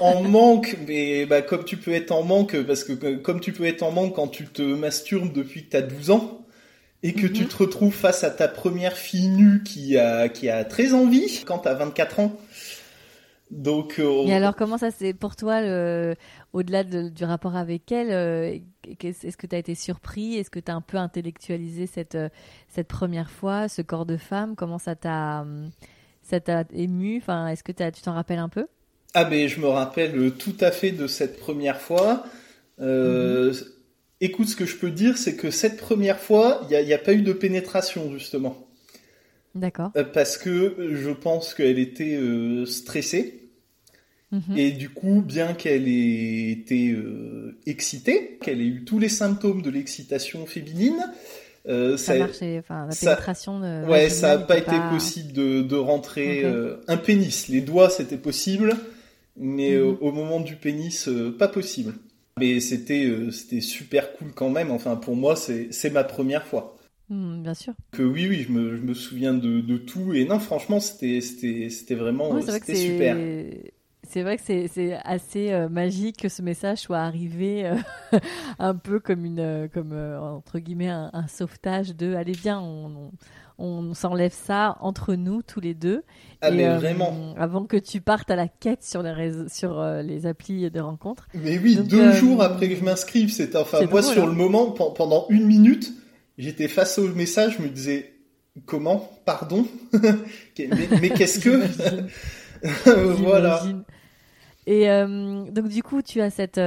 [SPEAKER 2] En, manque, mais bah, comme tu peux être en manque, parce que comme tu peux être en manque quand tu te masturbes depuis que tu as 12 ans, et que tu mhm. te retrouves face à ta première fille nue qui a, qui a très envie quand tu as 24 ans. Donc,
[SPEAKER 1] euh, Et alors, comment ça c'est pour toi, au-delà du rapport avec elle euh, Est-ce que tu as été surpris? Est-ce que tu as un peu intellectualisé cette, euh, cette première fois, ce corps de femme? Comment ça t'a t'a ému? Enfin, Est-ce que tu t'en rappelles un peu?
[SPEAKER 2] Ah mais je me rappelle tout à fait de cette première fois. Euh, mhm. Écoute, ce que je peux dire, c'est que cette première fois, il n'y a, pas eu de pénétration justement.
[SPEAKER 1] D'accord.
[SPEAKER 2] Euh, parce que je pense qu'elle était euh, stressée. Mhm. Et du coup, bien qu'elle ait été excitée, qu'elle ait eu tous les symptômes de l'excitation féminine,
[SPEAKER 1] ça, ça marchait, enfin la pénétration.
[SPEAKER 2] Ça, ouais, ça n'a pas été possible de, de rentrer un pénis. Les doigts, c'était possible mais euh, mhm. au moment du pénis, euh, pas possible. Mais c'était euh, c'était super cool quand même. Enfin, pour moi, c'est ma première fois.
[SPEAKER 1] Mhm, bien sûr.
[SPEAKER 2] Que oui, oui, je me, je me souviens de, de, tout. Et non, franchement, c'était vraiment super.
[SPEAKER 1] C'est vrai que c'est assez magique que ce message soit arrivé [laughs] un peu comme une, comme entre guillemets un, un, sauvetage de allez viens, on, on s'enlève ça entre nous tous les deux.
[SPEAKER 2] Ah, mais euh, vraiment.
[SPEAKER 1] Avant que tu partes à la quête sur les, sur, euh, les applis de rencontres.
[SPEAKER 2] Mais oui, deux euh, jours après que je m'inscrive, c'est enfin moi sur hein. le moment pendant une minute, j'étais face au message, je me disais comment, pardon, [laughs] mais, qu'est-ce que? [laughs] Voilà.
[SPEAKER 1] Et donc du coup, tu as cette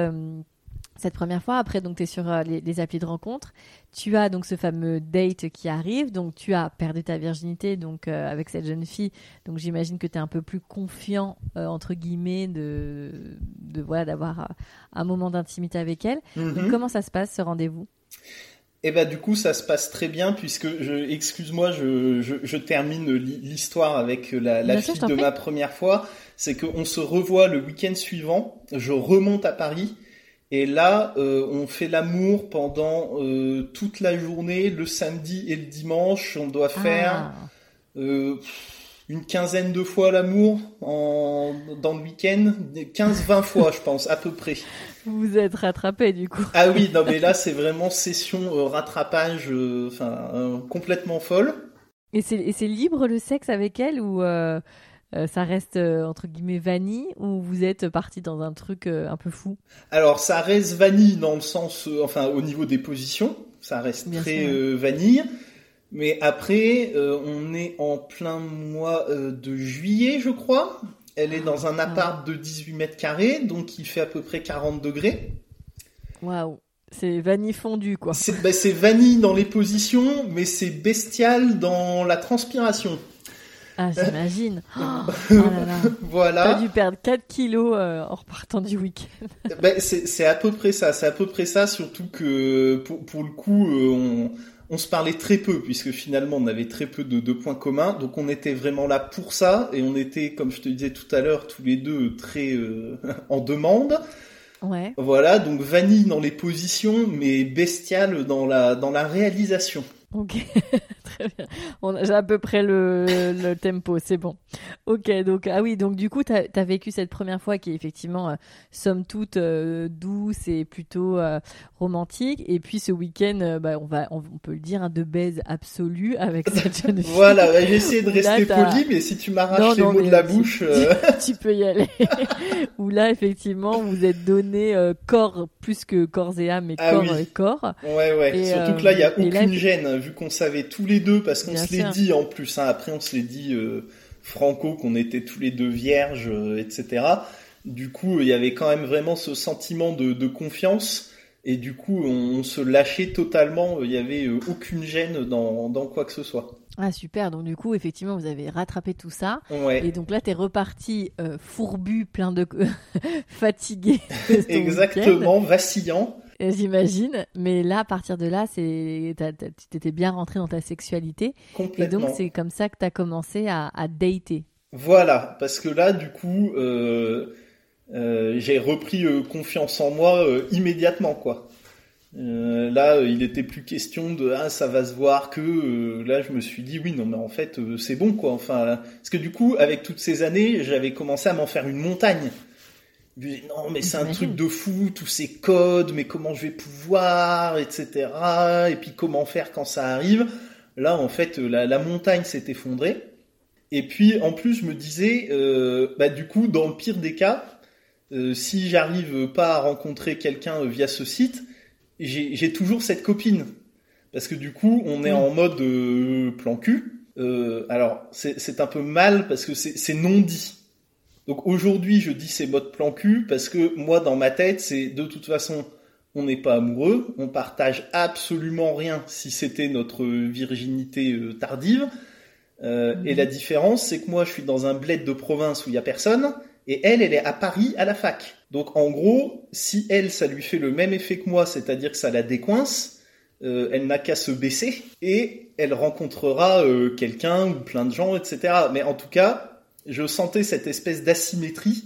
[SPEAKER 1] cette première fois. Après, donc, tu es sur les, les, applis de rencontre tu as donc ce fameux date qui arrive, donc tu as perdu ta virginité donc euh, avec cette jeune fille, donc j'imagine que tu es un peu plus confiant euh, entre guillemets de, de voilà d'avoir euh, un moment d'intimité avec elle. Mhm. comment ça se passe ce rendez-vous?
[SPEAKER 2] Eh ben du coup ça se passe très bien puisque je excuse-moi je, je, termine l'histoire avec la, la fille de ma première fois, c'est qu'on se revoit le week-end suivant, je remonte à Paris et là, euh, on fait l'amour pendant euh, toute la journée, le samedi et le dimanche. On doit faire ah. euh, une quinzaine de fois l'amour en, dans le week-end. 15-20 fois, je pense, à peu près.
[SPEAKER 1] Vous êtes rattrapé du coup.
[SPEAKER 2] Ah oui, non mais là, c'est vraiment session rattrapage, enfin complètement folle.
[SPEAKER 1] Et c'est libre le sexe avec elle ou euh, ça reste euh, entre guillemets vanille ou vous êtes parti dans un truc euh, un peu fou?
[SPEAKER 2] Alors ça reste vanille dans le sens, enfin au niveau des positions, ça reste très vanille. Mais après, on est en plein mois de juillet, je crois. Elle est dans un ah. appart de 18 mètres carrés, donc il fait à peu près 40 degrés.
[SPEAKER 1] Waouh c'est vanille fondue, quoi.
[SPEAKER 2] Bah, c'est vanille dans les positions, mais c'est bestial dans la transpiration.
[SPEAKER 1] Ah, j'imagine. [laughs] Oh, là là.
[SPEAKER 2] voilà.
[SPEAKER 1] T'as dû perdre 4 kilos euh, en repartant du week-end.
[SPEAKER 2] ben, c'est à peu près ça. C'est à peu près ça, surtout que pour, pour le coup, euh, on, on, se parlait très peu, puisque finalement, on avait très peu de, de, points communs. Donc, on était vraiment là pour ça. Et on était, comme je te disais tout à l'heure, tous les deux très euh, [laughs] en demande.
[SPEAKER 1] Ouais.
[SPEAKER 2] Voilà, donc vanille dans les positions, mais bestial dans la, dans la réalisation.
[SPEAKER 1] Ok, [laughs] [laughs] Très bien. J'ai à peu près le, le tempo, c'est bon. Ok, donc ah oui, donc du coup, tu as, vécu cette première fois qui est effectivement, euh, somme toute, euh, douce et plutôt euh, romantique. Et puis ce week-end, bah, on, va, on, peut le dire, hein, de baise absolue avec cette [laughs] jeune fille.
[SPEAKER 2] Voilà, bah, j'ai essayé de rester poli, mais si tu m'arraches les mots de la bouche... [laughs]
[SPEAKER 1] Tu, peux y aller. Où là, effectivement, vous êtes donné corps plus que corps et âme, mais ah corps et corps.
[SPEAKER 2] Ouais, ouais. Surtout que là, il n'y a aucune gêne, vu qu'on savait tous les deux, parce qu'on se l'est dit en plus. Hein, après, on se l'est dit euh, franco qu'on était tous les deux vierges, euh, etc. Du coup, il y avait quand même vraiment ce sentiment de, confiance. Et du coup, on, se lâchait totalement. Il n'y avait euh, aucune gêne dans, quoi que ce soit.
[SPEAKER 1] Ah super, donc du coup effectivement vous avez rattrapé tout ça et donc là tu es reparti fourbu, plein de [laughs] fatigué. [laughs]
[SPEAKER 2] Exactement, vacillant.
[SPEAKER 1] J'imagine. Mais là, à partir de là, c'est, tu t'étais bien rentré dans ta sexualité.
[SPEAKER 2] Complètement.
[SPEAKER 1] Et donc, c'est comme ça que tu as commencé à, à dater.
[SPEAKER 2] Voilà, parce que là, du coup, euh, euh, j'ai repris euh, confiance en moi immédiatement, quoi. là, il n'était plus question de ah ça va se voir que là je me suis dit oui non mais en fait c'est bon quoi enfin parce que du coup avec toutes ces années j'avais commencé à m'en faire une montagne non mais c'est un truc de fou, tous ces codes, mais comment je vais pouvoir, etc. Et puis comment faire quand ça arrive. Là en fait la, montagne s'est effondrée. Et puis en plus je me disais, euh, bah du coup dans le pire des cas, euh, si j'arrive pas à rencontrer quelqu'un via ce site, j'ai toujours cette copine. Parce que du coup on est en mode euh, plan cul. alors c'est un peu mal parce que c'est non dit. Donc aujourd'hui, je dis c'est mode plan cul parce que moi, dans ma tête, c'est de toute façon, on n'est pas amoureux, on partage absolument rien si c'était notre virginité euh, tardive. Euh, et la différence, c'est que moi, je suis dans un bled de province où il y a personne, et elle, elle est à Paris à la fac. Donc en gros, si elle, ça lui fait le même effet que moi, c'est-à-dire que ça la décoince, euh, elle n'a qu'à se baisser et elle rencontrera quelqu'un ou plein de gens, etc. Mais en tout cas, je sentais cette espèce d'asymétrie.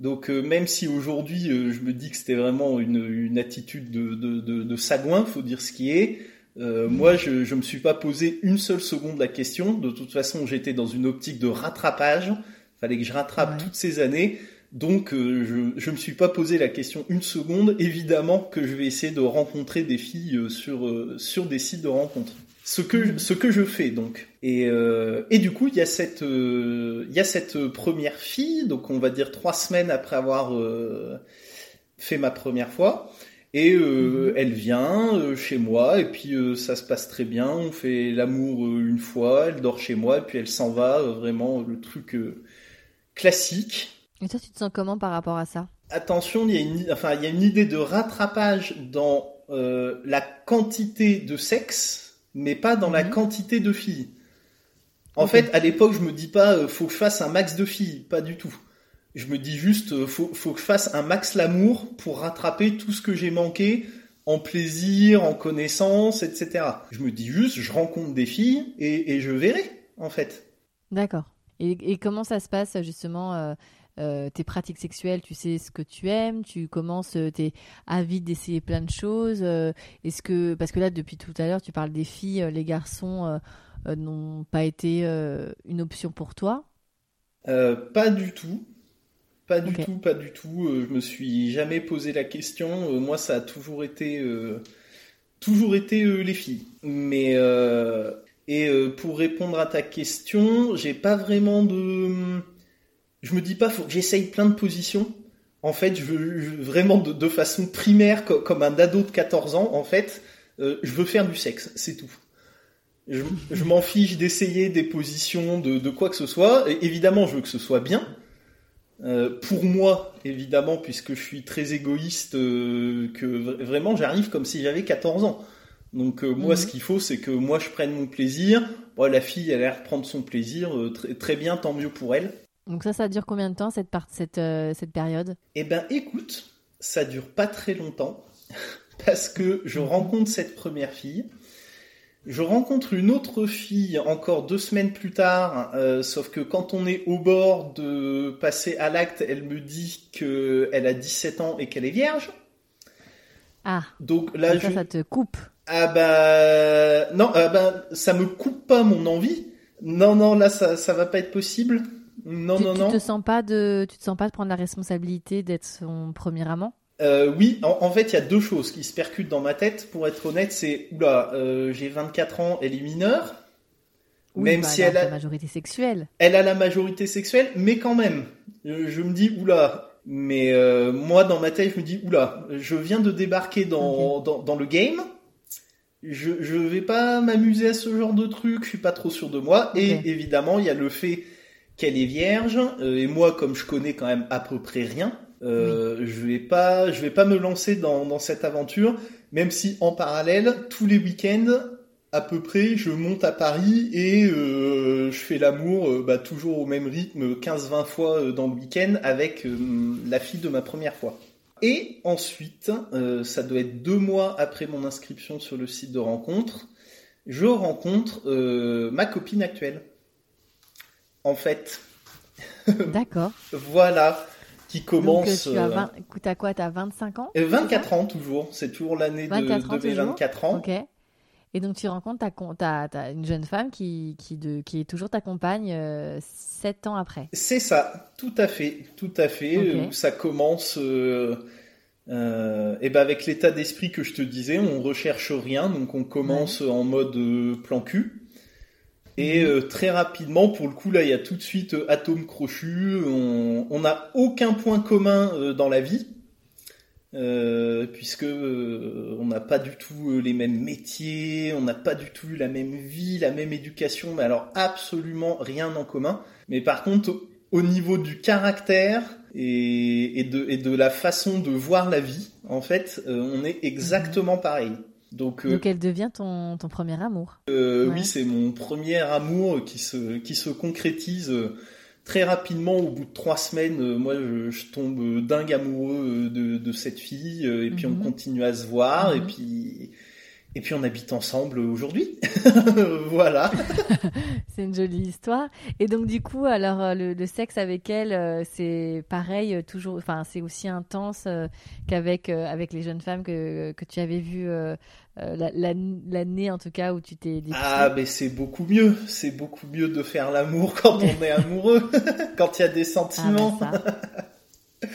[SPEAKER 2] Donc euh, même si aujourd'hui euh, je me dis que c'était vraiment une, attitude de, de, de, sagouin, faut dire ce qui est, euh, moi je ne me suis pas posé une seule seconde la question. De toute façon j'étais dans une optique de rattrapage, fallait que je rattrape toutes ces années. Donc je ne me suis pas posé la question une seconde. Évidemment que je vais essayer de rencontrer des filles sur, sur des sites de rencontres ce que ce que je fais donc et euh, et du coup il y a cette euh, il y a cette première fille. Donc on va dire trois semaines après avoir euh, fait ma première fois. Et mhm. elle vient chez moi. Et puis ça se passe très bien. On fait l'amour une fois. Elle dort chez moi. Et puis elle s'en va vraiment le truc classique.
[SPEAKER 1] Et toi tu te sens comment par rapport à ça?
[SPEAKER 2] Attention il y a une enfin il y a une idée de rattrapage dans la quantité de sexe mais pas dans la mhm. quantité de filles. En fait, à l'époque, je me dis pas, euh, faut que je fasse un max de filles, pas du tout. Je me dis juste, euh, faut, faut que je fasse un max l'amour pour rattraper tout ce que j'ai manqué en plaisir, en connaissance, etc. Je me dis juste, je rencontre des filles et, je verrai, en fait.
[SPEAKER 1] D'accord. Et, comment ça se passe justement euh, euh, tes pratiques sexuelles, tu sais ce que tu aimes, tu commences, euh, tu es avide d'essayer plein de choses. Euh, est-ce que, parce que là, depuis tout à l'heure, tu parles des filles, les garçons n'ont pas été une option pour toi
[SPEAKER 2] Pas du tout. Pas du tout, pas du tout. je me suis jamais posé la question. moi, ça a toujours été, toujours été les filles. Mais et pour répondre à ta question, j'ai pas vraiment de je me dis pas, faut que j'essaye plein de positions. En fait, je veux, vraiment de, façon primaire, comme un ado de 14 ans, en fait, euh, je veux faire du sexe, c'est tout. Je, m'en fiche d'essayer des positions, de, quoi que ce soit. Et évidemment, je veux que ce soit bien. Euh, pour moi, évidemment, puisque je suis très égoïste, euh, que vraiment j'arrive comme si j'avais 14 ans. Donc moi, mhm. ce qu'il faut, c'est que moi je prenne mon plaisir. la fille, elle a l'air de prendre son plaisir, très, très bien, tant mieux pour elle.
[SPEAKER 1] Donc ça, ça dure combien de temps cette, cette, euh, cette période?
[SPEAKER 2] Eh ben écoute, ça dure pas très longtemps [laughs] parce que je rencontre cette première fille. Je rencontre une autre fille encore deux semaines plus tard, euh, sauf que quand on est au bord de passer à l'acte, elle me dit qu'elle a 17 ans et qu'elle est vierge.
[SPEAKER 1] Ah. Donc là, ça, ça te coupe.
[SPEAKER 2] Ah bah non, ah bah, ça me coupe pas mon envie. Non non là ça ça va pas être possible. Non
[SPEAKER 1] tu,
[SPEAKER 2] non
[SPEAKER 1] tu
[SPEAKER 2] non.
[SPEAKER 1] te sens pas de, tu te sens pas de prendre la responsabilité d'être son premier amant?
[SPEAKER 2] Euh, oui, en, en fait, il y a deux choses qui se percutent dans ma tête. Pour être honnête, c'est oula, euh, j'ai 24 ans, elle est mineure.
[SPEAKER 1] Oui,
[SPEAKER 2] même
[SPEAKER 1] bah,
[SPEAKER 2] si
[SPEAKER 1] elle
[SPEAKER 2] elle
[SPEAKER 1] a la majorité sexuelle.
[SPEAKER 2] elle a la majorité sexuelle, mais quand même, euh, je me dis oula. Mais euh, moi, dans ma tête, je me dis oula, je viens de débarquer dans, dans, dans le game. Je je vais pas m'amuser à ce genre de truc. Je suis pas trop sûr de moi. Et évidemment, il y a le fait qu'elle est vierge. euh, et moi, comme je connais quand même à peu près rien, euh, je vais pas je vais pas me lancer dans dans cette aventure. Même si en parallèle, tous les week-ends, à peu près, je monte à Paris et euh, je fais l'amour euh, bah, toujours au même rythme, 15-20 fois dans le week-end avec la fille de ma première fois. Et ensuite, ça doit être deux mois après mon inscription sur le site de rencontre, je rencontre ma copine actuelle. En fait, [laughs]
[SPEAKER 1] D'accord.
[SPEAKER 2] voilà, qui
[SPEAKER 1] Donc
[SPEAKER 2] commence...
[SPEAKER 1] euh, tu as
[SPEAKER 2] euh,
[SPEAKER 1] 20, t'as quoi T'as 25 ans
[SPEAKER 2] euh, 24 ans toujours, c'est toujours l'année de,
[SPEAKER 1] 24 ans
[SPEAKER 2] de mes
[SPEAKER 1] toujours
[SPEAKER 2] 24 ans.
[SPEAKER 1] Ok. Et donc tu rencontres ta, ta, ta- une jeune femme qui, qui, de, qui est toujours ta compagne euh, 7 ans après.
[SPEAKER 2] C'est ça, tout à fait, tout à fait. Euh, ça commence, euh, euh, et ben avec l'état d'esprit que je te disais, on recherche rien, donc on commence en mode euh, plan cul. Et
[SPEAKER 1] Mhm.
[SPEAKER 2] euh, très rapidement, pour le coup, là, il y a tout de suite euh, atome crochu. On n'a aucun point commun euh, dans la vie, euh, puisque euh, on n'a pas du tout les mêmes métiers, on n'a pas du tout eu la même vie, la même éducation, mais alors absolument rien en commun. Mais par contre, au- au niveau du caractère et, et de, et de la façon de voir la vie, en fait, euh, on est exactement pareil. Donc, euh,
[SPEAKER 1] Donc elle devient ton, ton premier amour.
[SPEAKER 2] euh,
[SPEAKER 1] Ouais.
[SPEAKER 2] oui, c'est mon premier amour qui se, qui se concrétise euh, très rapidement au bout de trois semaines. Moi, je, je tombe dingue amoureux de, de cette fille et puis on
[SPEAKER 1] Mhm.
[SPEAKER 2] continue à se voir et
[SPEAKER 1] Mhm.
[SPEAKER 2] puis et puis on habite ensemble aujourd'hui. [laughs] voilà. [laughs]
[SPEAKER 1] C'est une jolie histoire. Et donc du coup, alors euh, le, le sexe avec elle, euh, c'est pareil, euh, toujours. Enfin, c'est aussi intense euh, qu'avec euh, avec les jeunes femmes que, que tu avais vues euh, la- la- l'année en tout cas où tu t'es.
[SPEAKER 2] Ah, mais c'est beaucoup mieux. C'est beaucoup mieux de faire l'amour quand on est amoureux, [laughs] quand il y a des
[SPEAKER 1] Ah,
[SPEAKER 2] sentiments.
[SPEAKER 1] bah, ça.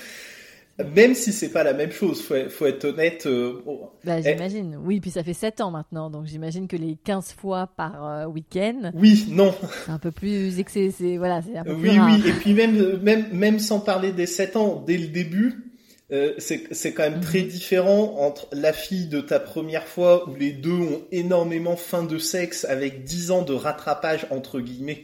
[SPEAKER 2] Même si c'est pas la même chose, faut, faut être honnête. euh, bon,
[SPEAKER 1] Bah,
[SPEAKER 2] Eh.
[SPEAKER 1] j'imagine. Oui, puis ça fait 7 ans maintenant, donc j'imagine que les 15 fois par euh, week-end,
[SPEAKER 2] oui, non,
[SPEAKER 1] c'est un peu plus excès. Voilà, c'est un peu plus
[SPEAKER 2] Oui,
[SPEAKER 1] rare.
[SPEAKER 2] oui, et puis même, même, même sans parler des 7 ans, dès le début, euh, c'est c'est quand même très
[SPEAKER 1] Mhm.
[SPEAKER 2] différent entre la fille de ta première fois où les deux ont énormément faim de sexe avec 10 ans de rattrapage entre guillemets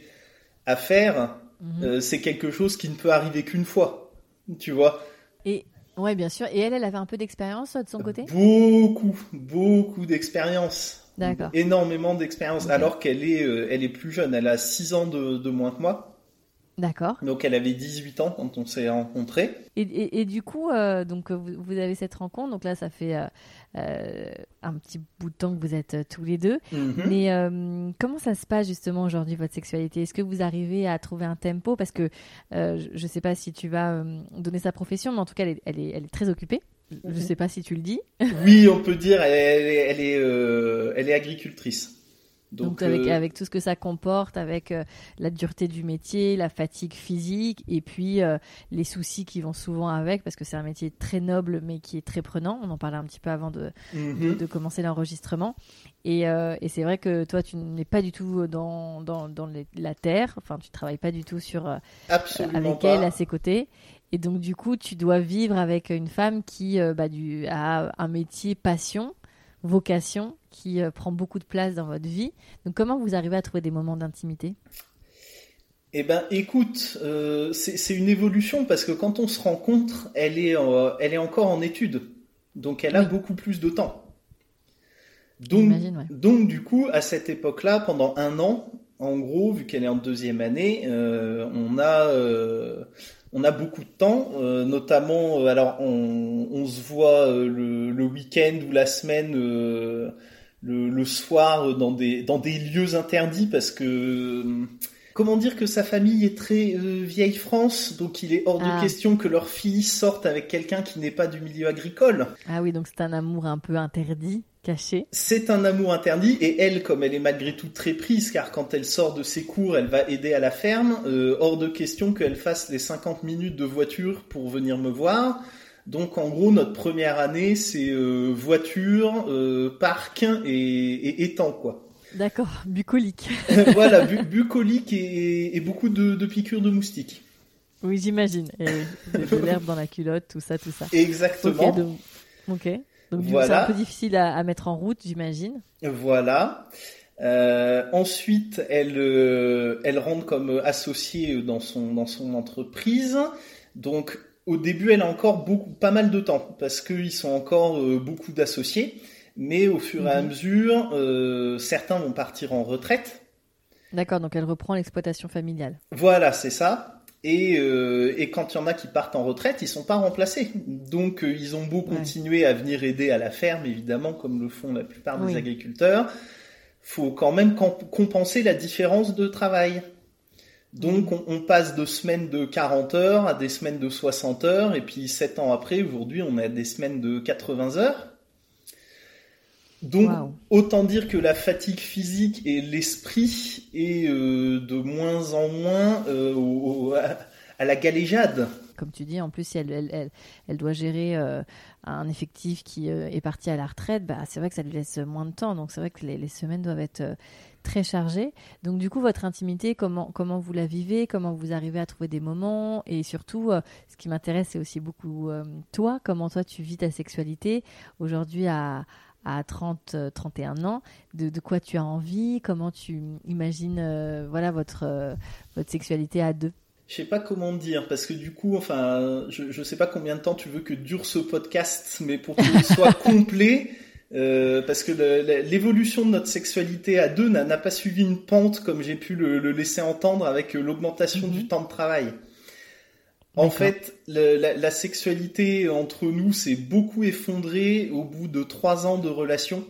[SPEAKER 2] à faire.
[SPEAKER 1] Mhm.
[SPEAKER 2] euh, c'est quelque chose qui ne peut arriver qu'une fois, tu vois.
[SPEAKER 1] Et ouais, bien sûr. Et elle, elle avait un peu d'expérience de son côté?
[SPEAKER 2] Beaucoup, beaucoup d'expérience.
[SPEAKER 1] D'accord.
[SPEAKER 2] Énormément d'expérience, alors qu'elle est, euh, elle est plus jeune. Elle a 6 ans de, de moins que moi.
[SPEAKER 1] D'accord.
[SPEAKER 2] Donc elle avait 18 ans quand on s'est rencontrés.
[SPEAKER 1] Et, et, et du coup, euh, donc euh, vous, vous avez cette rencontre. Donc là, ça fait euh, un petit bout de temps que vous êtes tous les deux.
[SPEAKER 2] Mhm.
[SPEAKER 1] Mais euh, comment ça se passe justement aujourd'hui votre sexualité? Est-ce que vous arrivez à trouver un tempo? Parce que je ne sais pas si tu vas donner sa profession, mais en tout cas, elle est, elle est, elle est très occupée. Je ne sais pas si tu le dis.
[SPEAKER 2] Oui, on peut dire, elle, elle est, elle est, elle est agricultrice.
[SPEAKER 1] Donc,
[SPEAKER 2] Donc,
[SPEAKER 1] avec,
[SPEAKER 2] euh,
[SPEAKER 1] avec tout ce que ça comporte, avec euh, la dureté du métier, la fatigue physique et puis euh, les soucis qui vont souvent avec, parce que c'est un métier très noble mais qui est très prenant. On en parlait un petit peu avant de,
[SPEAKER 2] mhm.
[SPEAKER 1] de commencer l'enregistrement. Et, euh, et c'est vrai que toi, tu n'es pas du tout dans, dans, dans les- la terre, enfin, tu travailles pas du tout sur, euh, avec
[SPEAKER 2] pas.
[SPEAKER 1] elle à ses côtés. Et donc, du coup, tu dois vivre avec une femme qui euh, bah, du, a un métier passion, vocation, qui euh, prend beaucoup de place dans votre vie. Donc, comment vous arrivez à trouver des moments d'intimité?
[SPEAKER 2] Eh ben, écoute, euh, c'est une évolution parce que quand on se rencontre, elle est, euh, elle est encore en études, donc elle a
[SPEAKER 1] Oui.
[SPEAKER 2] beaucoup plus de temps. Donc,
[SPEAKER 1] ouais.
[SPEAKER 2] donc du coup, à cette époque-là, pendant un an, en gros, vu qu'elle est en deuxième année, euh, on a, on a beaucoup de temps, euh, notamment, euh, alors on, on se voit euh, le, le week-end ou la semaine, le, le soir dans des, dans des lieux interdits parce que euh, comment dire que sa famille est très euh, vieille France, donc il est hors
[SPEAKER 1] Ah.
[SPEAKER 2] de question que leur fille sorte avec quelqu'un qui n'est pas du milieu agricole.
[SPEAKER 1] Ah oui, donc c'est un amour un peu interdit, caché.
[SPEAKER 2] C'est un amour interdit et elle, comme elle est malgré tout très prise, car quand elle sort de ses cours, elle va aider à la ferme, euh, hors de question qu'elle fasse les 50 minutes de voiture pour venir me voir. Donc en gros, notre première année, c'est euh, voiture, euh, parc et, et étang, quoi.
[SPEAKER 1] D'accord, [laughs] bucolique. [laughs]
[SPEAKER 2] voilà, bu- bucolique et, et beaucoup de, de piqûres de moustiques.
[SPEAKER 1] Oui, j'imagine. Et de, l'herbe dans la culotte, tout ça, tout ça.
[SPEAKER 2] Exactement.
[SPEAKER 1] Ok, donc,
[SPEAKER 2] Voilà.
[SPEAKER 1] c'est un peu difficile à, à mettre en route, j'imagine.
[SPEAKER 2] Voilà. Euh, ensuite, elle, euh, elle rentre comme associée dans son, dans son entreprise. Donc, au début, elle a encore beaucoup, pas mal de temps parce qu'ils sont encore euh, beaucoup d'associés. Mais au fur et à
[SPEAKER 1] Mhm.
[SPEAKER 2] mesure, euh, certains vont partir en retraite.
[SPEAKER 1] D'accord, donc elle reprend l'exploitation familiale.
[SPEAKER 2] Voilà, c'est ça. Et, euh, et quand il y en a qui partent en retraite, ils sont pas remplacés. Donc euh, ils ont beau
[SPEAKER 1] Ouais.
[SPEAKER 2] continuer à venir aider à la ferme, évidemment, comme le font la plupart des agriculteurs, faut quand même com- compenser la différence de travail. Donc on, on passe de semaines de 40 heures à des semaines de 60 heures, et puis 7 ans après, aujourd'hui, on a des semaines de 80 heures. Donc, autant dire que la fatigue physique et l'esprit est euh, de moins en moins euh, au- au- à, à la galéjade.
[SPEAKER 1] Comme tu dis, en plus, si elle, elle, elle, elle doit gérer euh, un effectif qui est parti à la retraite, bah, c'est vrai que ça lui laisse moins de temps. Donc, c'est vrai que les, les semaines doivent être très chargées. Donc, du coup, votre intimité, comment, comment vous la vivez Comment vous arrivez à trouver des moments Et surtout, euh, ce qui m'intéresse, c'est aussi beaucoup euh, toi. Comment toi, tu vis ta sexualité aujourd'hui à, à 30, euh, 31 ans? De, de quoi tu as envie? Comment tu imagines euh, voilà, votre, euh, votre sexualité à deux?
[SPEAKER 2] Je sais pas comment dire, parce que du coup, enfin, je, je sais pas combien de temps tu veux que dure ce podcast, mais pour qu'il soit [laughs] complet, euh, parce que l'évolution de notre sexualité à deux n'a pas suivi une pente comme j'ai pu le, le laisser entendre avec euh, l'augmentation
[SPEAKER 1] Mhm.
[SPEAKER 2] du temps de travail. En fait, la, la sexualité entre nous s'est beaucoup effondrée au bout de trois ans de relation,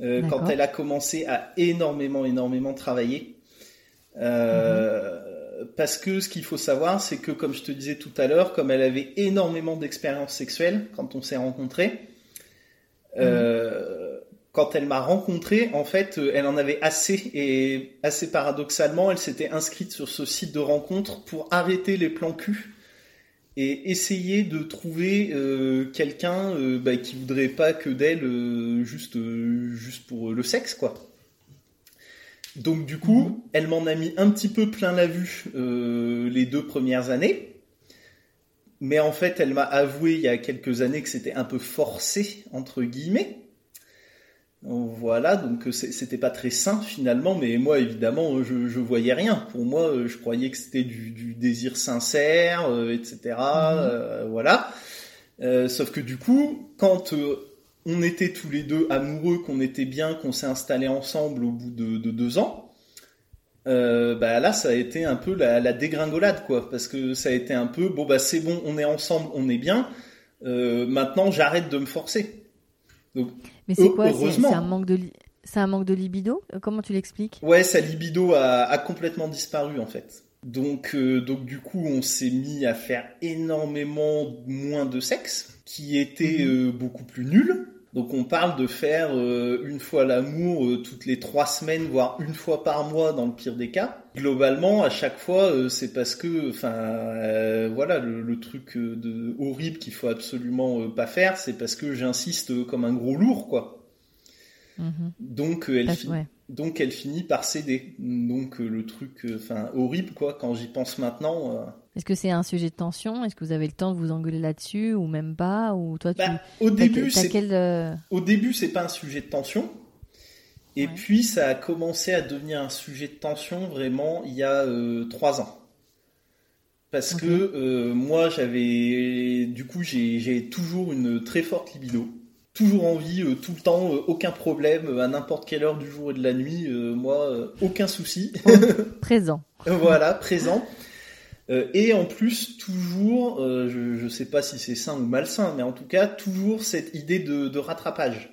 [SPEAKER 2] euh, quand elle a commencé à énormément, énormément travailler. Euh, Parce que ce qu'il faut savoir, c'est que, comme je te disais tout à l'heure, comme elle avait énormément d'expérience sexuelle quand on s'est rencontrés, euh, quand elle m'a rencontré, en fait, euh, elle en avait assez et assez paradoxalement, elle s'était inscrite sur ce site de rencontre pour arrêter les plans cul et essayer de trouver euh, quelqu'un euh, bah, qui voudrait pas que d'elle euh, juste juste pour le sexe quoi. Donc du coup, elle m'en a mis un petit peu plein la vue les deux premières années. Mais en fait, elle m'a avoué il y a quelques années que c'était un peu forcé entre guillemets. Voilà, donc euh, c'était pas très sain finalement, mais moi évidemment euh, je, je voyais rien. Pour moi, euh, je croyais que c'était du, du désir sincère, euh, etc. euh, voilà. Euh, sauf que du coup, quand on était tous les deux amoureux, qu'on était bien, qu'on s'est installés ensemble au bout de, de deux ans, euh, bah là ça a été un peu la, la dégringolade quoi, parce que ça a été un peu bon bah c'est bon, on est ensemble, on est bien. euh, maintenant j'arrête de me forcer. Donc
[SPEAKER 1] Mais c'est
[SPEAKER 2] Heu-
[SPEAKER 1] quoi C'est un manque de c'est un manque de libido? Euh, Comment tu l'expliques?
[SPEAKER 2] Ouais, sa libido a, a complètement disparu en fait. Donc, euh, donc du coup, on s'est mis à faire énormément moins de sexe, qui était
[SPEAKER 1] Mhm.
[SPEAKER 2] euh, beaucoup plus nul. Donc, on parle de faire euh, une fois l'amour euh, toutes les trois semaines, voire une fois par mois dans le pire des cas. Globalement, à chaque fois, euh, c'est parce que, enfin, voilà, le, le truc de horrible qu'il faut absolument pas faire, c'est parce que j'insiste comme un gros lourd, quoi.
[SPEAKER 1] Mhm.
[SPEAKER 2] Donc, elle finit.
[SPEAKER 1] ouais.
[SPEAKER 2] Donc elle finit par céder. Donc le truc, enfin horrible quoi. Quand j'y pense maintenant.
[SPEAKER 1] Est-ce que c'est un sujet de tension? Est-ce que vous avez le temps de vous engueuler là-dessus ou même pas? Ou toi, tu
[SPEAKER 2] Bah, au
[SPEAKER 1] t'as-
[SPEAKER 2] début,
[SPEAKER 1] t'as
[SPEAKER 2] c'est
[SPEAKER 1] quel euh,
[SPEAKER 2] au début c'est pas un sujet de tension. Et
[SPEAKER 1] Ouais.
[SPEAKER 2] puis ça a commencé à devenir un sujet de tension vraiment il y a euh, trois ans. Parce que euh, moi j'avais, du coup j'ai toujours une très forte libido. Toujours envie, euh, tout le temps, aucun problème, à n'importe quelle heure du jour et de la nuit, moi, aucun souci. [laughs]
[SPEAKER 1] présent
[SPEAKER 2] voilà, présent. Euh, et en plus, toujours, euh, je ne sais pas si c'est sain ou malsain, mais en tout cas, toujours cette idée de, de rattrapage.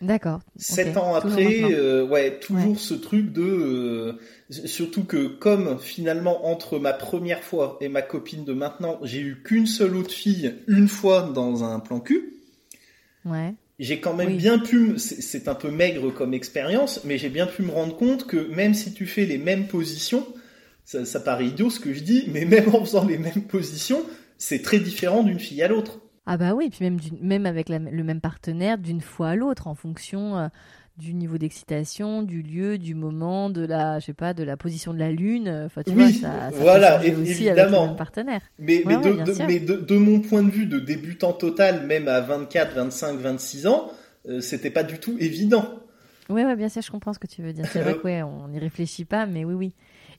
[SPEAKER 1] D'accord.
[SPEAKER 2] Sept ans après, euh, ouais, toujours ce truc de, surtout que comme finalement entre ma première fois et ma copine de maintenant, j'ai eu qu'une seule autre fille une fois dans un plan cul.
[SPEAKER 1] Ouais.
[SPEAKER 2] J'ai quand même bien pu, c'est un peu maigre comme expérience, mais j'ai bien pu me rendre compte que même si tu fais les mêmes positions, ça, ça paraît idiot ce que je dis, mais même en faisant les mêmes positions, c'est très différent d'une fille à l'autre.
[SPEAKER 1] Ah bah oui, puis même, même avec le même partenaire, d'une fois à l'autre, en fonction euh, du niveau d'excitation, du lieu, du moment, de la, je sais pas, de la position de la lune. Enfin, tu
[SPEAKER 2] oui,
[SPEAKER 1] vois, ça,
[SPEAKER 2] ça voilà, aussi évidemment. Avec le
[SPEAKER 1] partenaire.
[SPEAKER 2] Mais, mais, de, mais de, mon point de vue de débutant total, même à 24, 25, 26 ans, euh, c'était pas du tout évident.
[SPEAKER 1] Oui, ouais, bien sûr, je comprends ce que tu veux dire. C'est vrai [laughs] qu'on n'y réfléchit pas, mais oui, oui.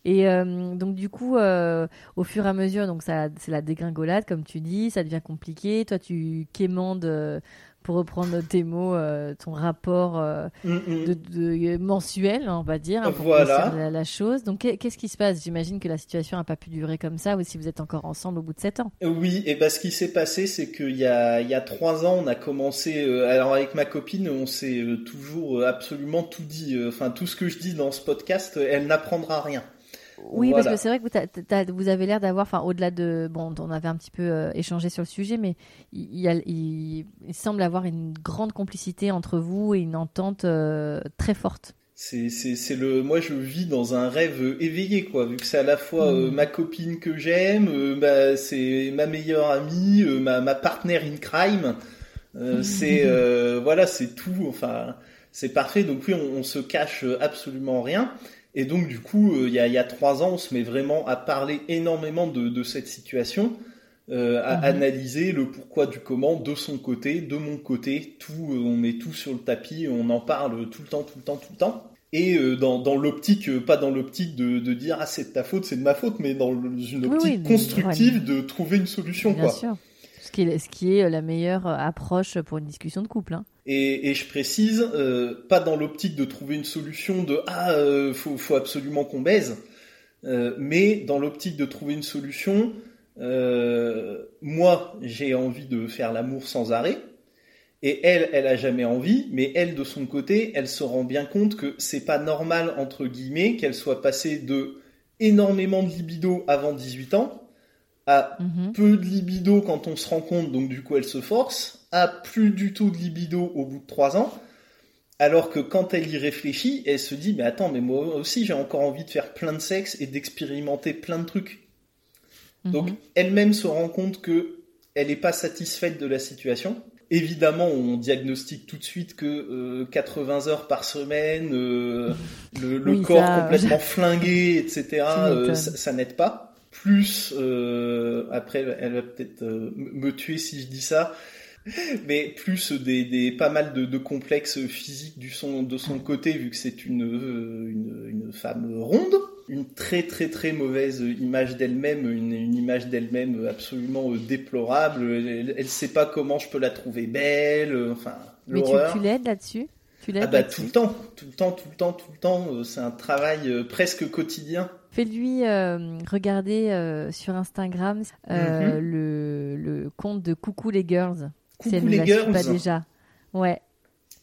[SPEAKER 1] Et euh, donc du coup, euh, au fur et à mesure, donc ça, c'est la dégringolade, comme tu dis, ça devient compliqué. Toi, tu quémandes, euh, pour reprendre tes mots, ton rapport mm, mm. de, mensuel, on va dire, hein, pour
[SPEAKER 2] voilà.
[SPEAKER 1] la, chose. Donc qu'est-ce qui se passe? J'imagine que la situation n'a pas pu durer comme ça, ou si vous êtes encore ensemble au bout de sept ans.
[SPEAKER 2] Oui, et ben ce qui s'est passé, c'est qu'il y a il y a trois ans, on a commencé. alors avec ma copine, on s'est toujours absolument tout dit. Enfin tout ce que je dis dans ce podcast, elle n'apprendra rien.
[SPEAKER 1] Oui, parce que c'est vrai que vous, avez l'air d'avoir, enfin, au-delà de, bon, on avait un petit peu euh, échangé sur le sujet, mais il, il, semble avoir une grande complicité entre vous et une entente euh, très forte.
[SPEAKER 2] C'est le, moi je vis dans un rêve éveillé quoi, vu que c'est à la fois euh, mm. ma copine que j'aime, bah, c'est ma meilleure amie, ma, ma partner in crime, c'est [laughs] voilà, c'est tout, enfin, c'est parfait. Donc oui, on, on se cache absolument rien. Et donc du coup, euh, il y, a, trois ans, on se met vraiment à parler énormément de, cette situation, euh, à mhm. analyser le pourquoi du comment de son côté, de mon côté, tout, euh, on met tout sur le tapis, on en parle tout le temps, tout le temps, tout le temps. Et dans, l'optique, pas dans l'optique de, dire ah c'est de ta faute, c'est de ma faute, mais dans une optique constructive de trouver une solution.
[SPEAKER 1] Bien sûr. Ce qui, est, ce qui est la meilleure approche pour une discussion de couple. Hein.
[SPEAKER 2] Et, je précise, euh, pas dans l'optique de trouver une solution de ah euh, faut, faut absolument qu'on baise, euh, mais dans l'optique de trouver une solution. moi, j'ai envie de faire l'amour sans arrêt, et elle, elle a jamais envie, mais elle de son côté, elle se rend bien compte que c'est pas normal entre guillemets qu'elle soit passée de énormément de libido avant 18 ans à mhm. peu de libido quand on se rend compte, donc du coup elle se force, à plus du tout de libido au bout de trois ans, alors que quand elle y réfléchit, elle se dit mais attends, mais moi aussi j'ai encore envie de faire plein de sexe et d'expérimenter plein de trucs. Mhm. Donc elle-même se rend compte que elle n'est pas satisfaite de la situation. Évidemment, on diagnostique tout de suite que 80 euh, heures par semaine, euh, le, corps complètement flingué, etc., [laughs] euh, ça n'aide pas plus après elle va peut-être me tuer si je dis ça [laughs] mais plus des, des pas mal de, de, complexes physiques du son de son côté vu que c'est une, euh, une, une femme ronde. Une très très très mauvaise image d'elle-même une, une, image d'elle-même absolument déplorable. Elle, elle sait pas comment je peux la trouver belle enfin
[SPEAKER 1] mais tu, tu l'aides là-dessus? Tu l'aides
[SPEAKER 2] ah bah tout le temps tout le temps tout le temps tout le temps c'est un travail presque quotidien.
[SPEAKER 1] Fais-lui euh, regarder euh, sur Instagram euh, mhm. le, le, compte de Coucou les Girls.
[SPEAKER 2] Coucou les Girls.
[SPEAKER 1] Pas déjà. Ouais.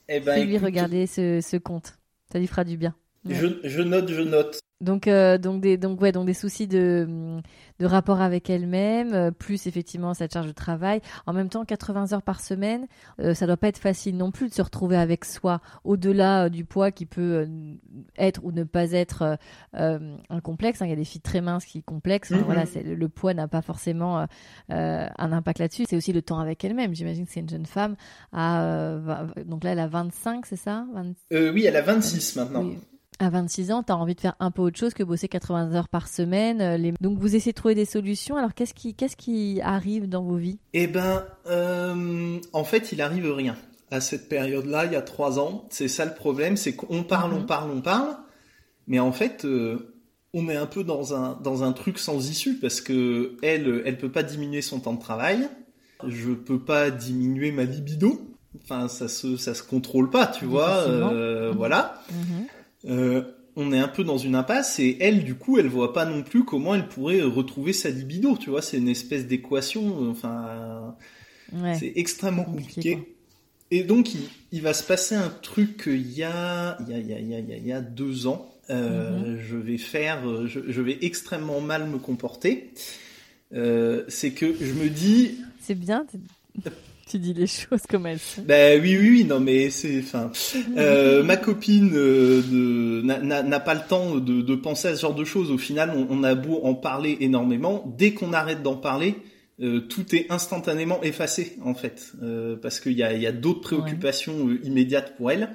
[SPEAKER 2] Eh ben,
[SPEAKER 1] Fais-lui regarder ce, ce, compte. Ça lui fera du bien.
[SPEAKER 2] Je, je, note, je note.
[SPEAKER 1] Donc, donc, des, donc, ouais, donc des soucis de, de rapport avec elle-même, euh, plus effectivement cette charge de travail. En même temps, 80 heures par semaine, euh, ça doit pas être facile non plus de se retrouver avec soi au-delà euh, du poids qui peut être ou ne pas être un complexe. Hein. Il y a des filles très minces qui complexent. Mhm. Voilà, c'est, le, poids n'a pas forcément un impact là-dessus. C'est aussi le temps avec elle-même. J'imagine que c'est une jeune femme. À, donc là, elle a 25, c'est ça?
[SPEAKER 2] Oui, elle a 26 maintenant. Oui
[SPEAKER 1] à 26 ans, tu as envie de faire un peu autre chose que bosser 80 heures par semaine. Euh, donc vous essayez de trouver des solutions. Alors qu'est-ce qui, qu'est-ce qui arrive dans vos vies?
[SPEAKER 2] Eh ben, euh, en fait, il arrive rien. À cette période-là, il y a trois ans, c'est ça le problème, c'est qu'on parle, on mhm. parle, on parle, mais en fait, euh, on est un peu dans un dans un truc sans issue parce que elle, elle peut pas diminuer son temps de travail, je peux pas diminuer ma libido. Enfin, ça se ça se contrôle pas, tu vois. Mhm. Voilà. Mhm. Euh, on est un peu dans une impasse et elle, du coup, elle voit pas non plus comment elle pourrait retrouver sa libido. Tu vois, c'est une espèce d'équation. Enfin, c'est extrêmement compliqué. Et donc, il, va se passer un truc il y a, il y a, il y a, il y a, il y a deux ans. Euh, Je vais faire, je, je, vais extrêmement mal me comporter. Euh, c'est que je me dis.
[SPEAKER 1] C'est bien. Tu dis les [laughs] choses comme elles sont.
[SPEAKER 2] Ben oui, oui, oui, non, mais c'est, enfin, [laughs] euh, ma copine euh, n'a pas le temps de, de, penser à ce genre de choses. Au final, on, on a beau en parler énormément, dès qu'on arrête d'en parler, euh, tout est instantanément effacé en fait, parce qu'il y a, y a d'autres préoccupations immédiates pour elle.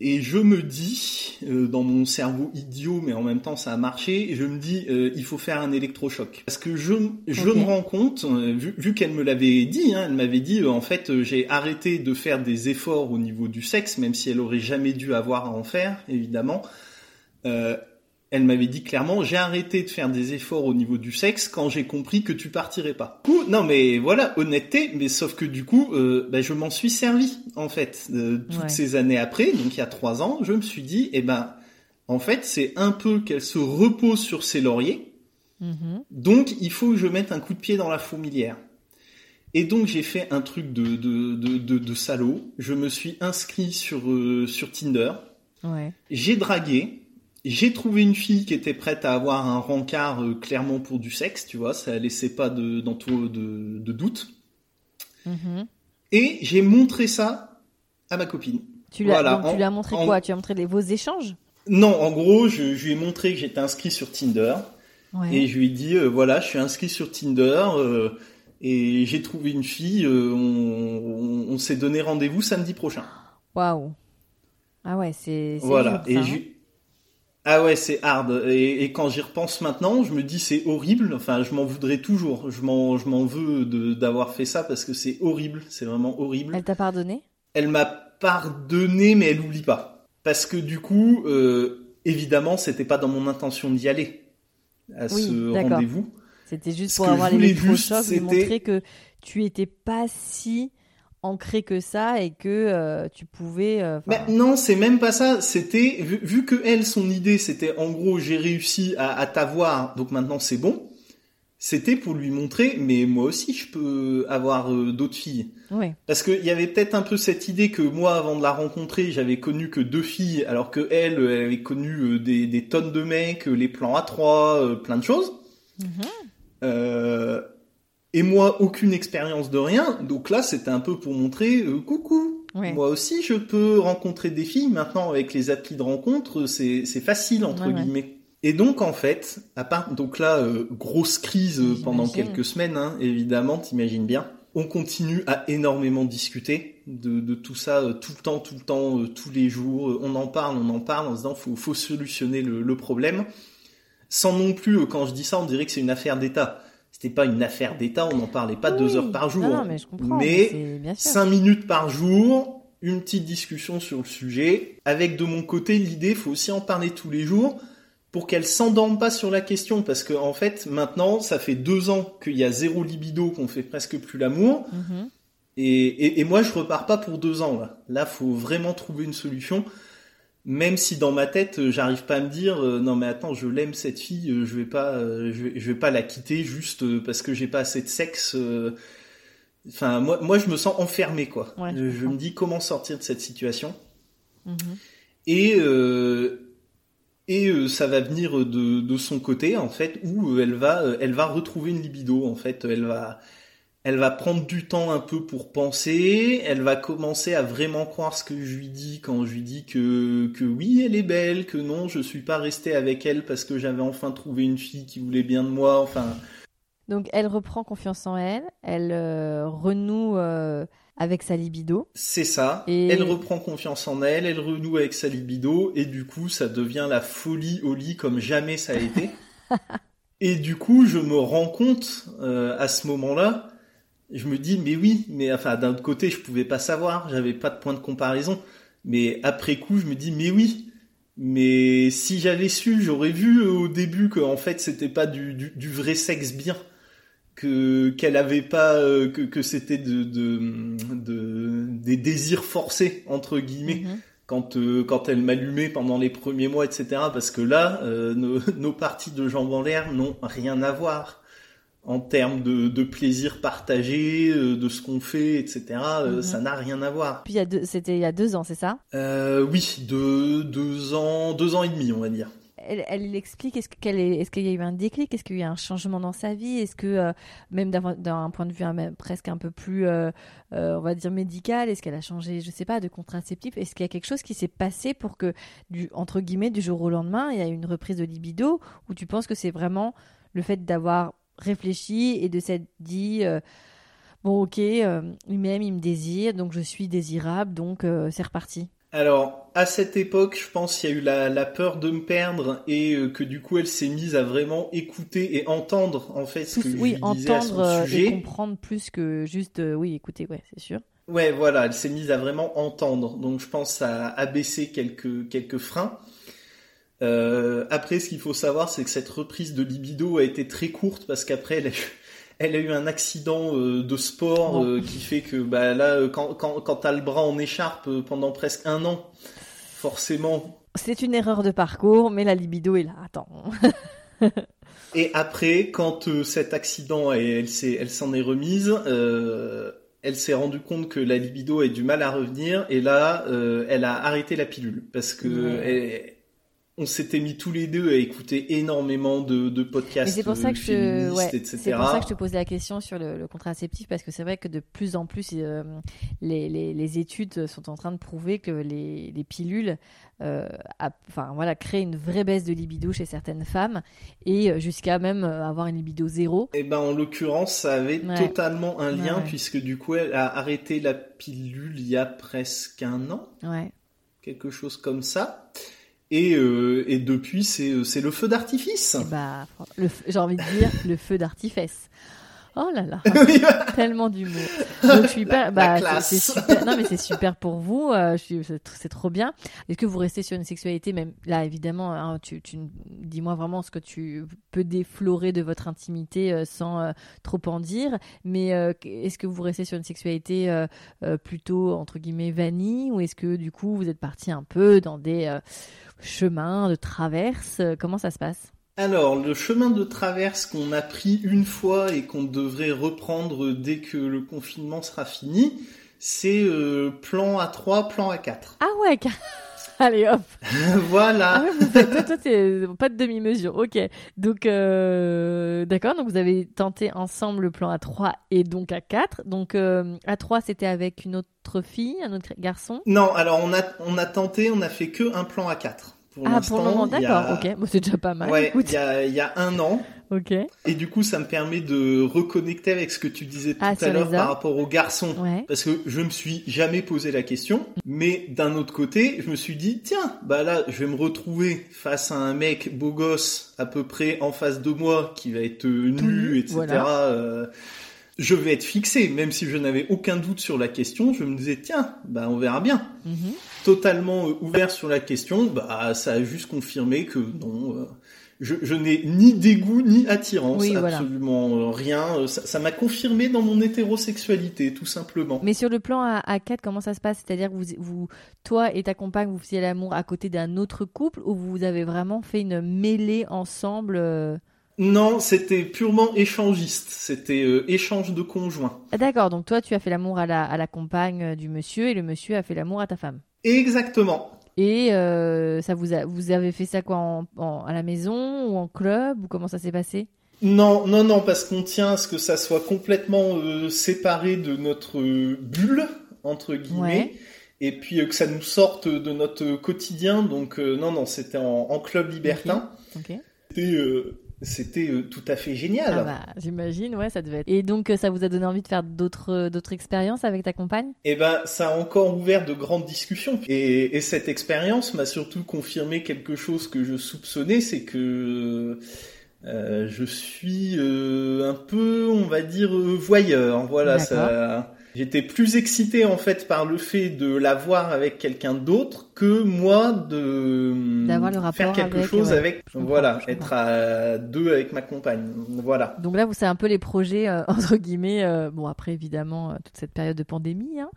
[SPEAKER 2] Et je me dis, dans mon cerveau idiot, mais en même temps ça a marché, je me dis, il faut faire un électrochoc. Parce que je, je me rends compte, vu, vu qu'elle me l'avait dit, hein, elle m'avait dit, en fait, j'ai arrêté de faire des efforts au niveau du sexe, même si elle aurait jamais dû avoir à en faire, évidemment elle m'avait dit clairement j'ai arrêté de faire des efforts au niveau du sexe quand j'ai compris que tu partirais pas. coup, non mais voilà honnêteté, mais sauf que du coup euh, ben, je m'en suis servi en fait euh, toutes ces années après, donc il y a trois ans, je me suis dit eh ben en fait c'est un peu qu'elle se repose sur ses lauriers, mm-hmm. donc il faut que je mette un coup de pied dans la fourmilière. Et donc j'ai fait un truc de de, de, de, salaud. Je me suis inscrit sur euh, sur Tinder. Ouais. J'ai dragué j'ai trouvé une fille qui était prête à avoir un rencard euh, clairement pour du sexe, tu vois, ça laissait pas de, de, de doute. Mm-hmm. Et j'ai montré ça à ma copine.
[SPEAKER 1] Tu l'as tu l'as montré quoi? Tu as montré les, vos échanges?
[SPEAKER 2] Non, en gros, je, je, lui ai montré que j'étais inscrit sur Tinder. Et je lui ai dit, euh, voilà, je suis inscrit sur Tinder euh, et j'ai trouvé une fille, on, on, s'est donné rendez-vous samedi prochain.
[SPEAKER 1] Waouh Ah ouais, c'est...
[SPEAKER 2] Voilà, et hein. Ah ouais, c'est hard. Et, quand j'y repense maintenant, je me dis c'est horrible. Enfin, je m'en voudrais toujours. Je m'en, je m'en veux d'avoir fait ça parce que c'est horrible. C'est vraiment horrible.
[SPEAKER 1] Elle t'a pardonné?
[SPEAKER 2] Elle m'a pardonné, mais elle oublie pas. Parce que du coup, euh, évidemment, c'était pas dans mon intention d'y aller à ce rendez-vous.
[SPEAKER 1] C'était juste pour avoir les chocs et montrer que tu étais pas si ancré que ça et que euh, tu pouvais. Euh,
[SPEAKER 2] mais non, c'est même pas ça. C'était vu, que elle, son idée, c'était en gros, j'ai réussi à, à t'avoir, donc maintenant c'est bon. C'était pour lui montrer, mais moi aussi je peux avoir euh, d'autres filles. Oui. Parce qu'il y avait peut-être un peu cette idée que moi, avant de la rencontrer, j'avais connu que deux filles, alors que elle, elle avait connu des, des, tonnes de mecs, les plans à trois, plein de choses. Mm et moi, aucune expérience de rien. Donc là, c'était un peu pour montrer, euh, coucou, moi aussi, je peux rencontrer des filles. Maintenant, avec les applis de rencontre, c'est facile entre guillemets. Et donc en fait, à part donc là, euh, grosse crise euh, pendant quelques semaines, hein, évidemment, t'imagines bien. On continue à énormément discuter de, de tout ça, tout le temps, tout le temps, tous les jours. On en parle, on en parle en se disant faut, faut solutionner le, le problème. Sans non plus, quand je dis ça, on dirait que c'est une affaire d'État c'était pas une affaire d'État, on n'en parlait pas deux heures par jour. mais, cinq minutes par jour, une petite discussion sur le sujet. Avec de mon côté l'idée, faut aussi en parler tous les jours pour qu'elle s'endorme pas sur la question, parce que en fait maintenant ça fait deux ans qu'il y a zéro libido, qu'on fait presque plus l'amour. Mm-hmm. Et, et, moi je repars pas pour deux ans là. Là faut vraiment trouver une solution même si dans ma tête euh, j'arrive pas à me dire euh, non mais attends je l'aime cette fille euh, je vais pas je, vais, pas la quitter juste parce que j'ai pas assez de sexe enfin moi moi je me sens enfermé quoi. Je, me dis comment sortir de cette situation. Mhm. et et ça va venir de, de son côté en fait où elle va elle va retrouver une libido en fait. Elle va elle va prendre du temps un peu pour penser, elle va commencer à vraiment croire ce que je lui dis quand je lui dis que, que oui, elle est belle, que non, je suis pas resté avec elle parce que j'avais enfin trouvé une fille qui voulait bien de moi, enfin.
[SPEAKER 1] Donc elle reprend confiance en elle, elle euh, renoue euh, avec sa libido.
[SPEAKER 2] C'est ça, et... elle reprend confiance en elle, elle renoue avec sa libido, et du coup ça devient la folie au lit comme jamais ça a été. [laughs] et du coup je me rends compte euh, à ce moment-là je me dis mais oui, mais enfin d'un autre côté je pouvais pas savoir, j'avais pas de point de comparaison, mais après coup je me dis mais oui, mais si j'avais su, j'aurais vu euh, au début que en fait c'était pas du, du, vrai sexe bien, que qu'elle avait pas euh, que, que c'était de, de, de, des désirs forcés entre guillemets. Mm-hmm. Quand, euh, quand elle m'allumait pendant les premiers mois, etc. Parce que là, nos, [laughs] nos parties de jambes en l'air n'ont rien à voir en termes de, de plaisir partagé, euh, de ce qu'on fait, etc. euh,
[SPEAKER 1] Mhm.
[SPEAKER 2] Ça n'a rien à voir.
[SPEAKER 1] Puis deux- c'était il y a deux ans, c'est ça?
[SPEAKER 2] Euh, oui, de deux ans, deux ans et demi, on va dire.
[SPEAKER 1] elle, elle explique est-ce qu'elle est, est-ce qu'il y a eu un déclic, est-ce qu'il y a eu un changement dans sa vie, est-ce que euh, même d'un, point de vue même presque un peu plus, euh, on va dire médical, est-ce qu'elle a changé, je sais pas, de contraceptif, est-ce qu'il y a quelque chose qui s'est passé pour que du entre guillemets du jour au lendemain il y a eu une reprise de libido? Ou tu penses que c'est vraiment le fait d'avoir réfléchi et de s'être dit euh, bon ok euh, il m'aime, il me désire donc je suis désirable donc euh, c'est reparti.
[SPEAKER 2] Alors, à cette époque, je pense qu'il y a eu la, la peur de me perdre et que du coup, elle s'est mise à vraiment écouter et entendre en fait ce que
[SPEAKER 1] Plus-
[SPEAKER 2] je
[SPEAKER 1] oui,
[SPEAKER 2] à son
[SPEAKER 1] entendre euh, et
[SPEAKER 2] sujet.
[SPEAKER 1] comprendre plus que juste oui, écoutez, ouais, c'est sûr.
[SPEAKER 2] Ouais, voilà, elle s'est mise à vraiment entendre. Donc, je pense à abaisser quelques quelques freins. Euh, après, ce qu'il faut savoir, c'est que cette reprise de libido a été très courte parce qu'après, elle a eu, [laughs] elle a eu un accident euh, de sport euh, qui fait que bah là, quand quand quand t'as le bras en écharpe pendant presque un an, forcément,
[SPEAKER 1] C'est une erreur de parcours, mais la libido est là. Attends. [laughs]
[SPEAKER 2] Et après, quand cet accident, elle, elle s'est- elle s'en est remise, elle s'est rendue compte que la libido a du mal à revenir, et là, euh, elle a arrêté la pilule parce que elle- on s'était mis tous les deux à écouter énormément de, de podcasts
[SPEAKER 1] Mais c'est pour ça que je,
[SPEAKER 2] féministes,
[SPEAKER 1] ouais,
[SPEAKER 2] etc.
[SPEAKER 1] c'est pour ça que je te posais la question sur le, le contraceptif parce que c'est vrai que de plus en plus euh, les, les, les études sont en train de prouver que les, les pilules, euh, a- enfin voilà, créent une vraie baisse de libido chez certaines femmes et euh, jusqu'à même euh, avoir une libido zéro.
[SPEAKER 2] Et ben en l'occurrence, ça avait
[SPEAKER 1] Ouais.
[SPEAKER 2] totalement un lien
[SPEAKER 1] ouais.
[SPEAKER 2] puisque du coup, elle a arrêté la pilule il y a presque un an.
[SPEAKER 1] Ouais.
[SPEAKER 2] quelque chose comme ça. Et, euh, et depuis, c'est euh, le feu d'artifice.
[SPEAKER 1] Et bah, j'ai envie de dire le feu d'artifice. Oh là là. [laughs] Tellement d'humour. [laughs] Donc je suis
[SPEAKER 2] La
[SPEAKER 1] bah, c'est- super. Non mais c'est super pour vous. euh, c'est tr- c'est trop bien. Est-ce que vous restez sur une sexualité même là évidemment hein, Tu, tu dis-moi vraiment ce que tu peux déflorer de votre intimité euh, sans euh, trop en dire. Mais euh, est-ce que vous restez sur une sexualité euh, euh, plutôt entre guillemets vanille ou est-ce que du coup vous êtes parti un peu dans des euh, chemins de traverse? Comment ça se passe?
[SPEAKER 2] Alors, le chemin de traverse qu'on a pris une fois et qu'on devrait reprendre dès que le confinement sera fini, c'est euh, plan A3, plan A4.
[SPEAKER 1] Ah ouais. car- [laughs] Allez hop. [laughs]
[SPEAKER 2] voilà.
[SPEAKER 1] Ah ouais, vous faites, toi, toi, t'es pas de demi-mesure. Ok. Donc, euh, d'accord. Donc, vous avez tenté ensemble le plan A3 et donc A4. Donc, euh, A3, c'était avec une autre fille, un autre garçon?
[SPEAKER 2] Non, alors on a, on a tenté, on a fait que un plan A4. Pour
[SPEAKER 1] ah, pour le moment, d'accord.
[SPEAKER 2] a-
[SPEAKER 1] Ok. Bon, c'est déjà pas mal.
[SPEAKER 2] Ouais, il y a, il y a un an.
[SPEAKER 1] Ok.
[SPEAKER 2] Et du coup, ça me permet de reconnecter avec ce que tu disais tout
[SPEAKER 1] Ah,
[SPEAKER 2] à l'heure par rapport aux garçons.
[SPEAKER 1] Ouais.
[SPEAKER 2] Parce que je me suis jamais posé la question, mais d'un autre côté, je me suis dit, tiens, bah là, je vais me retrouver face à un mec beau gosse, à peu près en face de moi, qui va être nu, etc.
[SPEAKER 1] voilà.
[SPEAKER 2] euh, je vais être fixé, même si je n'avais aucun doute sur la question, je me disais, tiens, bah on verra bien.
[SPEAKER 1] Mhm.
[SPEAKER 2] Totalement euh, ouvert sur la question, bah ça a juste confirmé que non, euh, je, je n'ai ni dégoût ni attirance,
[SPEAKER 1] Oui,
[SPEAKER 2] absolument euh, rien. Ça m'a confirmé dans mon hétérosexualité, tout simplement.
[SPEAKER 1] Mais sur le plan A- A4, comment ça se passe? C'est-à-dire que vous, vous, toi et ta compagne, vous faisiez l'amour à côté d'un autre couple ou vous avez vraiment fait une mêlée ensemble euh?
[SPEAKER 2] Non, c'était purement échangiste. C'était euh, échange de conjoints.
[SPEAKER 1] Ah, D'accord. Donc, toi, tu as fait l'amour à la, à la compagne du monsieur et le monsieur a fait l'amour à ta femme.
[SPEAKER 2] Exactement.
[SPEAKER 1] Et euh, ça vous a, vous avez fait ça quoi en, en- à la maison ou en club ou comment ça s'est passé?
[SPEAKER 2] Non, non, non, parce qu'on tient à ce que ça soit complètement euh, séparé de notre euh, bulle, entre guillemets,
[SPEAKER 1] Ouais.
[SPEAKER 2] et puis que ça nous sorte de notre quotidien. Donc, non, non, c'était en, en club libertin.
[SPEAKER 1] Ok.
[SPEAKER 2] C'était, c'était euh, tout à fait génial.
[SPEAKER 1] Ah bah, j'imagine, ouais, ça devait être. Et donc, euh, ça vous a donné envie de faire d'autres, euh, d'autres expériences avec ta compagne?
[SPEAKER 2] Et ben, ça a encore ouvert de grandes discussions. Et, et cette expérience m'a surtout confirmé quelque chose que je soupçonnais, c'est que euh, je suis euh, un peu, on va dire, voyeur. Voilà,
[SPEAKER 1] D'accord.
[SPEAKER 2] ça. J'étais plus excité en fait par le fait de la voir avec quelqu'un d'autre que moi de
[SPEAKER 1] D'avoir le
[SPEAKER 2] faire quelque
[SPEAKER 1] avec,
[SPEAKER 2] chose
[SPEAKER 1] ouais.
[SPEAKER 2] avec, voilà, être à deux avec ma compagne. Voilà.
[SPEAKER 1] Donc là, vous c'est un peu les projets euh, [laughs] entre guillemets. euh, bon, après évidemment, euh, toute cette période de pandémie. Hein.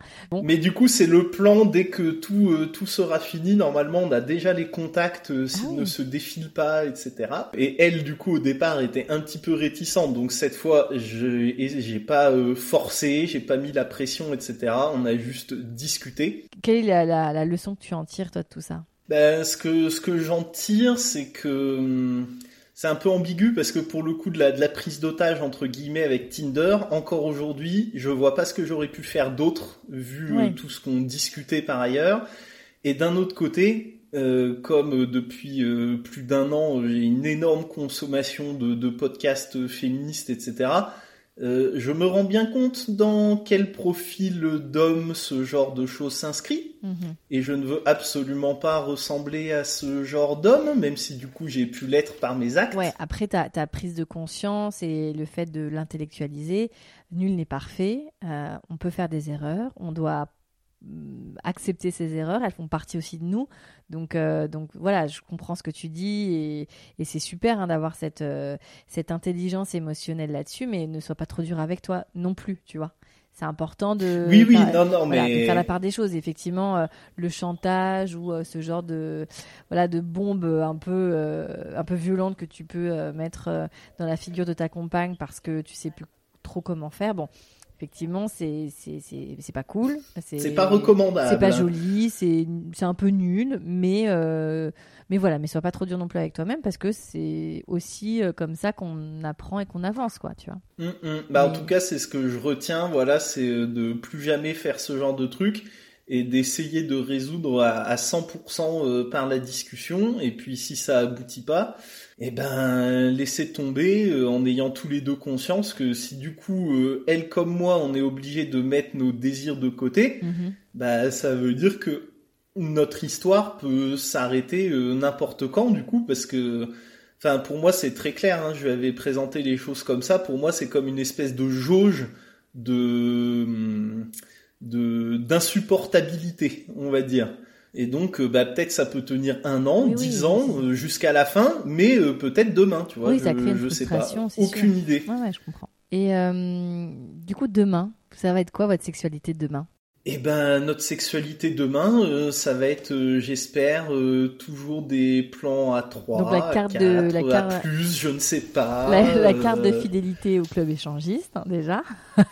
[SPEAKER 2] Mais du coup, c'est le plan dès que tout, tout sera fini. Normalement, on a déjà les contacts s'ils
[SPEAKER 1] Ah oui.
[SPEAKER 2] ne se défilent pas, etc. Et elle, du coup, au départ était un petit peu réticente, donc cette fois je j'ai pas forcé, j'ai pas mis la pression, etc. On a juste discuté.
[SPEAKER 1] Quelle est la, la, leçon que tu en tires toi de tout ça
[SPEAKER 2] ben, ce que ce que j'en tire, c'est que hum, c'est un peu ambigu parce que pour le coup de la, de la prise d'otage entre guillemets avec Tinder, encore aujourd'hui, je vois pas ce que j'aurais pu faire d'autre vu euh, tout ce qu'on discutait par ailleurs. Et d'un autre côté, euh, comme depuis euh, plus d'un an, j'ai une énorme consommation de, de podcasts féministes, etc. Euh, je me rends bien compte dans quel profil d'homme ce genre de choses s'inscrit, mhm. et je ne veux absolument pas ressembler à ce genre d'homme, même si du coup j'ai pu l'être par mes actes.
[SPEAKER 1] Ouais, après ta, ta prise de conscience et le fait de l'intellectualiser, nul n'est parfait, euh, on peut faire des erreurs, on doit accepter ces erreurs, elles font partie aussi de nous. Donc, euh, donc voilà, je comprends ce que tu dis et, et c'est super hein, d'avoir cette, euh, cette intelligence émotionnelle là-dessus, mais ne sois pas trop dur avec toi non plus, tu vois. C'est important de,
[SPEAKER 2] oui, oui, non, non, mais...
[SPEAKER 1] faire la part des choses. Effectivement, euh, le chantage ou ce genre de, voilà, de bombe un peu, un peu violente que tu peux mettre dans la figure de ta compagne parce que tu sais plus trop comment faire. Bon, effectivement, c'est c'est pas cool.
[SPEAKER 2] C'est pas recommandable.
[SPEAKER 1] C'est pas joli, c'est un peu nul, mais euh, mais voilà, mais sois pas trop dur non plus avec toi-même parce que c'est aussi euh, comme ça qu'on apprend et qu'on avance, quoi, tu vois.
[SPEAKER 2] Hum, hum. Bah, en tout cas, c'est ce que je retiens, voilà, c'est euh, de plus jamais faire ce genre de truc et d'essayer de résoudre à, 100% par la discussion. Et puis, si ça aboutit pas, eh ben laisser tomber euh, en ayant tous les deux conscience que si du coup euh, elle comme moi on est obligé de mettre nos désirs de côté, mhm. bah ça veut dire que notre histoire peut s'arrêter euh, n'importe quand du coup parce que enfin pour moi c'est très clair hein, je lui avais présenté les choses comme ça pour moi c'est comme une espèce de jauge de de d'insupportabilité on va dire et donc, euh, bah, peut-être ça peut tenir un an, dix ans, euh, jusqu'à la fin, mais euh, peut-être demain, tu vois.
[SPEAKER 1] Oui, ça crée une je sais pas.
[SPEAKER 2] Aucune idée.
[SPEAKER 1] Ouais, ouais, je comprends. Et du coup, demain, ça va être quoi votre sexualité de demain?
[SPEAKER 2] Eh ben, notre sexualité demain, euh, ça va être, euh, j'espère, euh, toujours des plans à 3, Donc la carte de la carte plus, je ne sais pas.
[SPEAKER 1] La, carte de fidélité au club échangiste, hein, déjà. [laughs]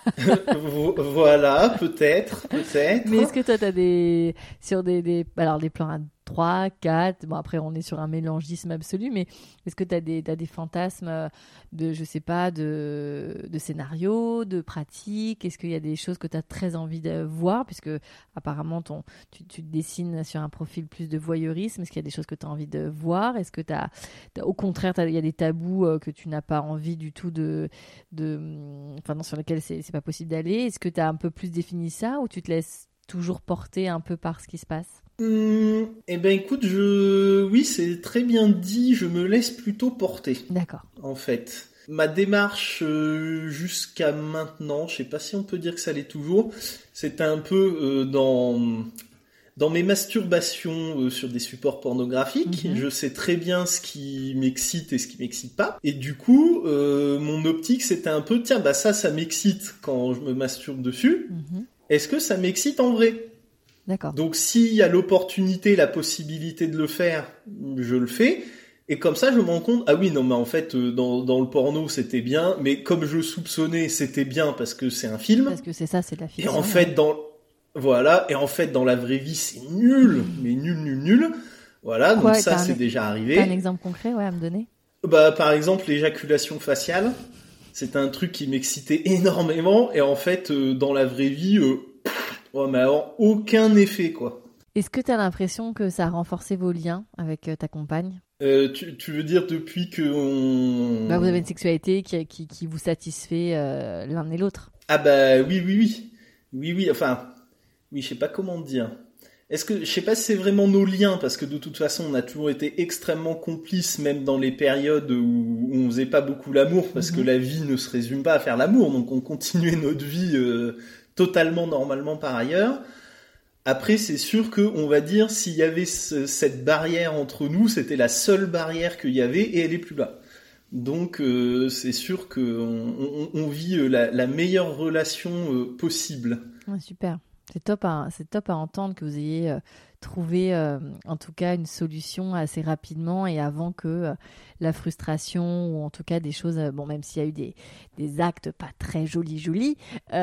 [SPEAKER 2] voilà, peut-être, peut-être.
[SPEAKER 1] Mais est-ce que toi, t'as des sur des, des alors des plans à 3, 4. Bon, après, on est sur un mélangisme absolu, mais est-ce que tu as des, as des fantasmes euh, de, je sais pas, de, de scénarios, de pratiques? Est-ce qu'il y a des choses que tu as très envie de voir? Puisque apparemment, ton, tu, tu, te dessines sur un profil plus de voyeurisme. Est-ce qu'il y a des choses que tu as envie de voir? Est-ce que tu as, au contraire, il y a des tabous euh, que tu n'as pas envie du tout de. de enfin, non, sur lesquels c'est pas possible d'aller? Est-ce que tu as un peu plus défini ça ou tu te laisses toujours porter un peu par ce qui se passe?
[SPEAKER 2] Mmh, eh ben écoute, je oui, c'est très bien dit, je me laisse plutôt porter.
[SPEAKER 1] D'accord.
[SPEAKER 2] En fait, ma démarche euh, jusqu'à maintenant, je sais pas si on peut dire que ça l'est toujours, c'était un peu euh, dans dans mes masturbations euh, sur des supports pornographiques, mhm. je sais très bien ce qui m'excite et ce qui m'excite pas. Et du coup, mon optique c'était un peu tiens bah ça ça m'excite quand je me masturbe dessus. Mhm. Est-ce que ça m'excite en vrai? Donc s'il y a l'opportunité, la possibilité de le faire, je le fais. Et comme ça, je me rends compte, ah oui, non, mais en fait, euh, dans, dans le porno, c'était bien, mais comme je soupçonnais, c'était bien parce que c'est un film.
[SPEAKER 1] Parce que c'est ça, c'est de la fiction.
[SPEAKER 2] Et en fait, dans, voilà, et en fait, dans la vraie vie, c'est nul, mais nul, nul, nul. Voilà, donc ça, c'est déjà arrivé.
[SPEAKER 1] T'as un exemple concret, ouais, à me donner?
[SPEAKER 2] Bah, par exemple, l'éjaculation faciale. C'est un truc qui m'excitait énormément, et en fait, euh, dans la vraie vie, euh, Ouais, mais alors, aucun effet, quoi.
[SPEAKER 1] Est-ce que tu as l'impression que ça a renforcé vos liens avec euh, ta compagne?
[SPEAKER 2] Euh, tu, veux dire depuis que on...
[SPEAKER 1] Bah, vous avez une sexualité qui, qui, qui vous satisfait euh, l'un et l'autre
[SPEAKER 2] Ah bah oui, oui, oui. Oui, oui, enfin... Oui, je sais pas comment dire. Est-ce que je sais pas si c'est vraiment nos liens parce que de toute façon on a toujours été extrêmement complices même dans les périodes où, on faisait pas beaucoup l'amour parce que mhm. la vie ne se résume pas à faire l'amour donc on continuait notre vie totalement normalement par ailleurs. Après, c'est sûr que, on va dire, s'il y avait cette barrière entre nous, c'était la seule barrière qu'il y avait et elle est plus là. Donc, euh, c'est sûr qu'on on, vit euh, la, meilleure relation euh, possible.
[SPEAKER 1] super. C'est top, à, c'est top à entendre que vous ayez trouvé, euh, en tout cas, une solution assez rapidement et avant que euh, la frustration ou en tout cas des choses, bon, même s'il y a eu des, des actes pas très jolis, jolis, mais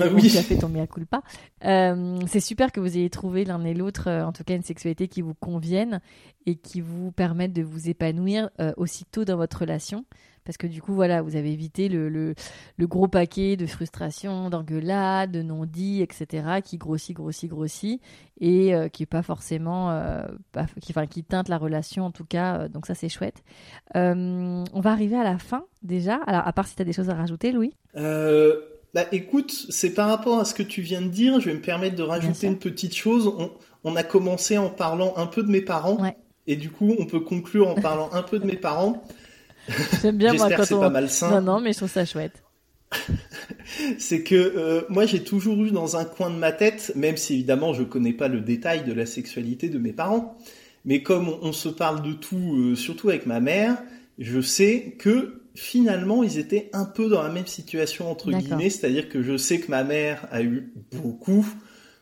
[SPEAKER 2] Ah oui.
[SPEAKER 1] tu as fait ton mea culpa. c'est super que vous ayez trouvé l'un et l'autre, en tout cas, une sexualité qui vous convienne et qui vous permette de vous épanouir aussitôt dans votre relation. Parce que du coup, voilà, vous avez évité le, le, le gros paquet de frustration, d'engueulades, de non-dits, etc., qui grossit, grossit, grossit, et euh, qui est pas forcément, euh, pas- qui, enfin, qui teinte la relation en tout cas. euh, donc ça, c'est chouette. On va arriver à la fin déjà. Alors, à part si tu as des choses à rajouter, Louis?
[SPEAKER 2] Bah, écoute, c'est par rapport à ce que tu viens de dire, je vais me permettre de rajouter une petite chose. On, on a commencé en parlant un peu de mes parents,
[SPEAKER 1] Ouais.
[SPEAKER 2] et du coup, on peut conclure en parlant un peu de mes parents. [laughs]
[SPEAKER 1] J'aime bien moi quand on.
[SPEAKER 2] pas malsain.
[SPEAKER 1] Non, non, mais je trouve ça chouette. [laughs]
[SPEAKER 2] C'est que euh, moi, j'ai toujours eu dans un coin de ma tête, même si évidemment je connais pas le détail de la sexualité de mes parents, mais comme on, on se parle de tout, euh, surtout avec ma mère, je sais que finalement, ils étaient un peu dans la même situation entre guillemets, c'est-à-dire que je sais que ma mère a eu beaucoup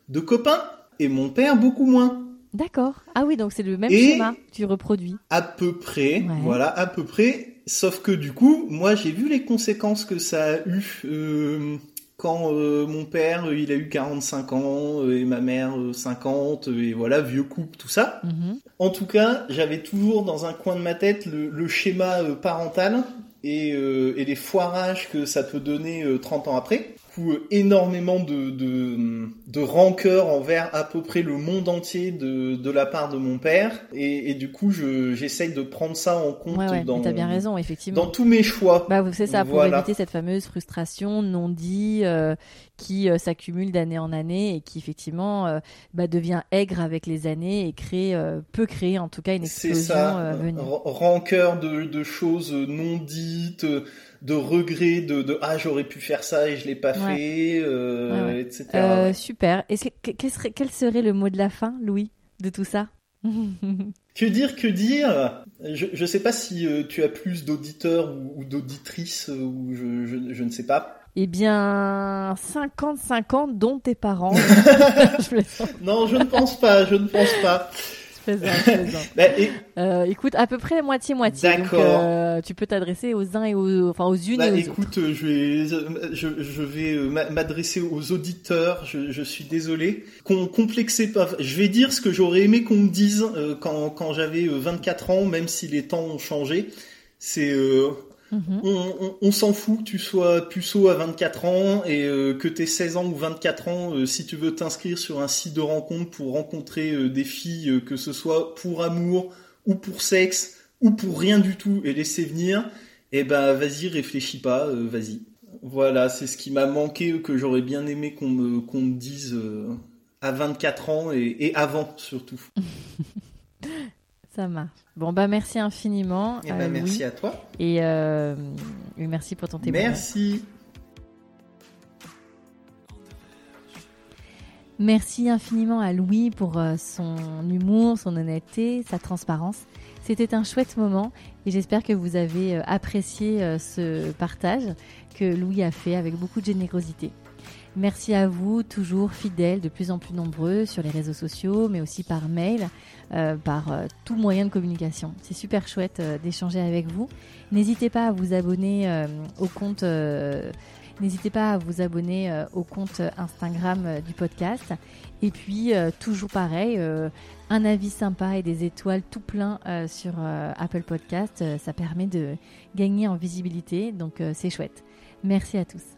[SPEAKER 2] de copains et mon père beaucoup moins.
[SPEAKER 1] D'accord. Ah oui, donc c'est le même
[SPEAKER 2] Et-
[SPEAKER 1] schéma. Tu reproduis.
[SPEAKER 2] À peu près,
[SPEAKER 1] Ouais.
[SPEAKER 2] voilà, à peu près. Sauf que du coup, moi, j'ai vu les conséquences que ça a eu euh, quand euh, mon père, euh, il a eu 45 ans et ma mère euh, 50 euh, et voilà, vieux couple, tout ça.
[SPEAKER 1] Mhm.
[SPEAKER 2] En tout cas, j'avais toujours dans un coin de ma tête le, le schéma parental et, euh, et les foirages que ça peut donner euh, 30 ans après. Coup, euh, énormément de, de, de rancœur envers à peu près le monde entier de, de la part de mon père. Et, et du coup, je, j'essaye de prendre ça en compte
[SPEAKER 1] Ouais, ouais.
[SPEAKER 2] dans,
[SPEAKER 1] T'as bien raison, effectivement.
[SPEAKER 2] dans tous mes choix.
[SPEAKER 1] Bah, c'est ça, pour
[SPEAKER 2] Voilà.
[SPEAKER 1] éviter cette fameuse frustration non dit euh, qui euh, s'accumule d'année en année et qui effectivement euh, bah, devient aigre avec les années et crée, euh, peut créer en tout cas une
[SPEAKER 2] C'est
[SPEAKER 1] explosion
[SPEAKER 2] ça, r- rancœur de, de choses non dites, de regrets de, de ah j'aurais pu faire ça et je l'ai pas
[SPEAKER 1] Ouais.
[SPEAKER 2] fait, euh,
[SPEAKER 1] Ouais, ouais.
[SPEAKER 2] etc.
[SPEAKER 1] Euh. Super. Que- quel, serait, quel serait le mot de la fin, Louis, de tout ça? [laughs]
[SPEAKER 2] Que dire, que dire? Je je sais pas si euh, tu as plus d'auditeurs ou, ou d'auditrices euh, ou je, je, je ne sais pas.
[SPEAKER 1] Eh bien, 50-50, dont tes parents. [laughs] [laughs] je
[SPEAKER 2] Non, je ne pense pas, je ne pense pas.
[SPEAKER 1] Plaisante, plaisante. [laughs]
[SPEAKER 2] Bah, et,
[SPEAKER 1] Euh, écoute, à peu près moitié-moitié. Donc, euh, tu peux t'adresser aux uns et aux, enfin, aux unes
[SPEAKER 2] bah,
[SPEAKER 1] et aux autres.
[SPEAKER 2] écoute, euh, je vais, je, je vais m'a- m'adresser aux auditeurs. Je, je suis désolé. Qu'on complexait pas. Je vais dire ce que j'aurais aimé qu'on me dise quand, quand j'avais euh, 24 ans, même si les temps ont changé. C'est
[SPEAKER 1] Mhm.
[SPEAKER 2] on, on, on s'en fout que tu sois puceau à 24 ans et euh, que tu 16 ans ou 24 ans, euh, si tu veux t'inscrire sur un site de rencontre pour rencontrer euh, des filles, que ce soit pour amour ou pour sexe ou pour rien du tout et laisser venir, eh ben vas-y, réfléchis pas, vas-y. Voilà, c'est ce qui m'a manqué, que j'aurais bien aimé qu'on me, qu'on me dise à 24 ans et, et avant surtout. [laughs]
[SPEAKER 1] Ça marche. Bon, bah, merci infiniment.
[SPEAKER 2] Eh
[SPEAKER 1] euh,
[SPEAKER 2] ben, merci
[SPEAKER 1] Louis.
[SPEAKER 2] à toi.
[SPEAKER 1] Et, euh, et merci pour ton témoignage.
[SPEAKER 2] Merci.
[SPEAKER 1] Merci infiniment à Louis pour euh, son humour, son honnêteté, sa transparence. C'était un chouette moment et j'espère que vous avez euh, apprécié euh, ce partage que Louis a fait avec beaucoup de générosité. Merci à vous, toujours fidèles, de plus en plus nombreux sur les réseaux sociaux, mais aussi par mail, euh, par euh, tout moyen de communication. C'est super chouette euh, d'échanger avec vous. N'hésitez pas à vous abonner au compte. N'hésitez pas à vous abonner au compte Instagram du podcast. Et puis, toujours pareil, un avis sympa et des étoiles tout plein sur Apple Podcast. ça permet de gagner en visibilité. Donc, c'est chouette. Merci à tous.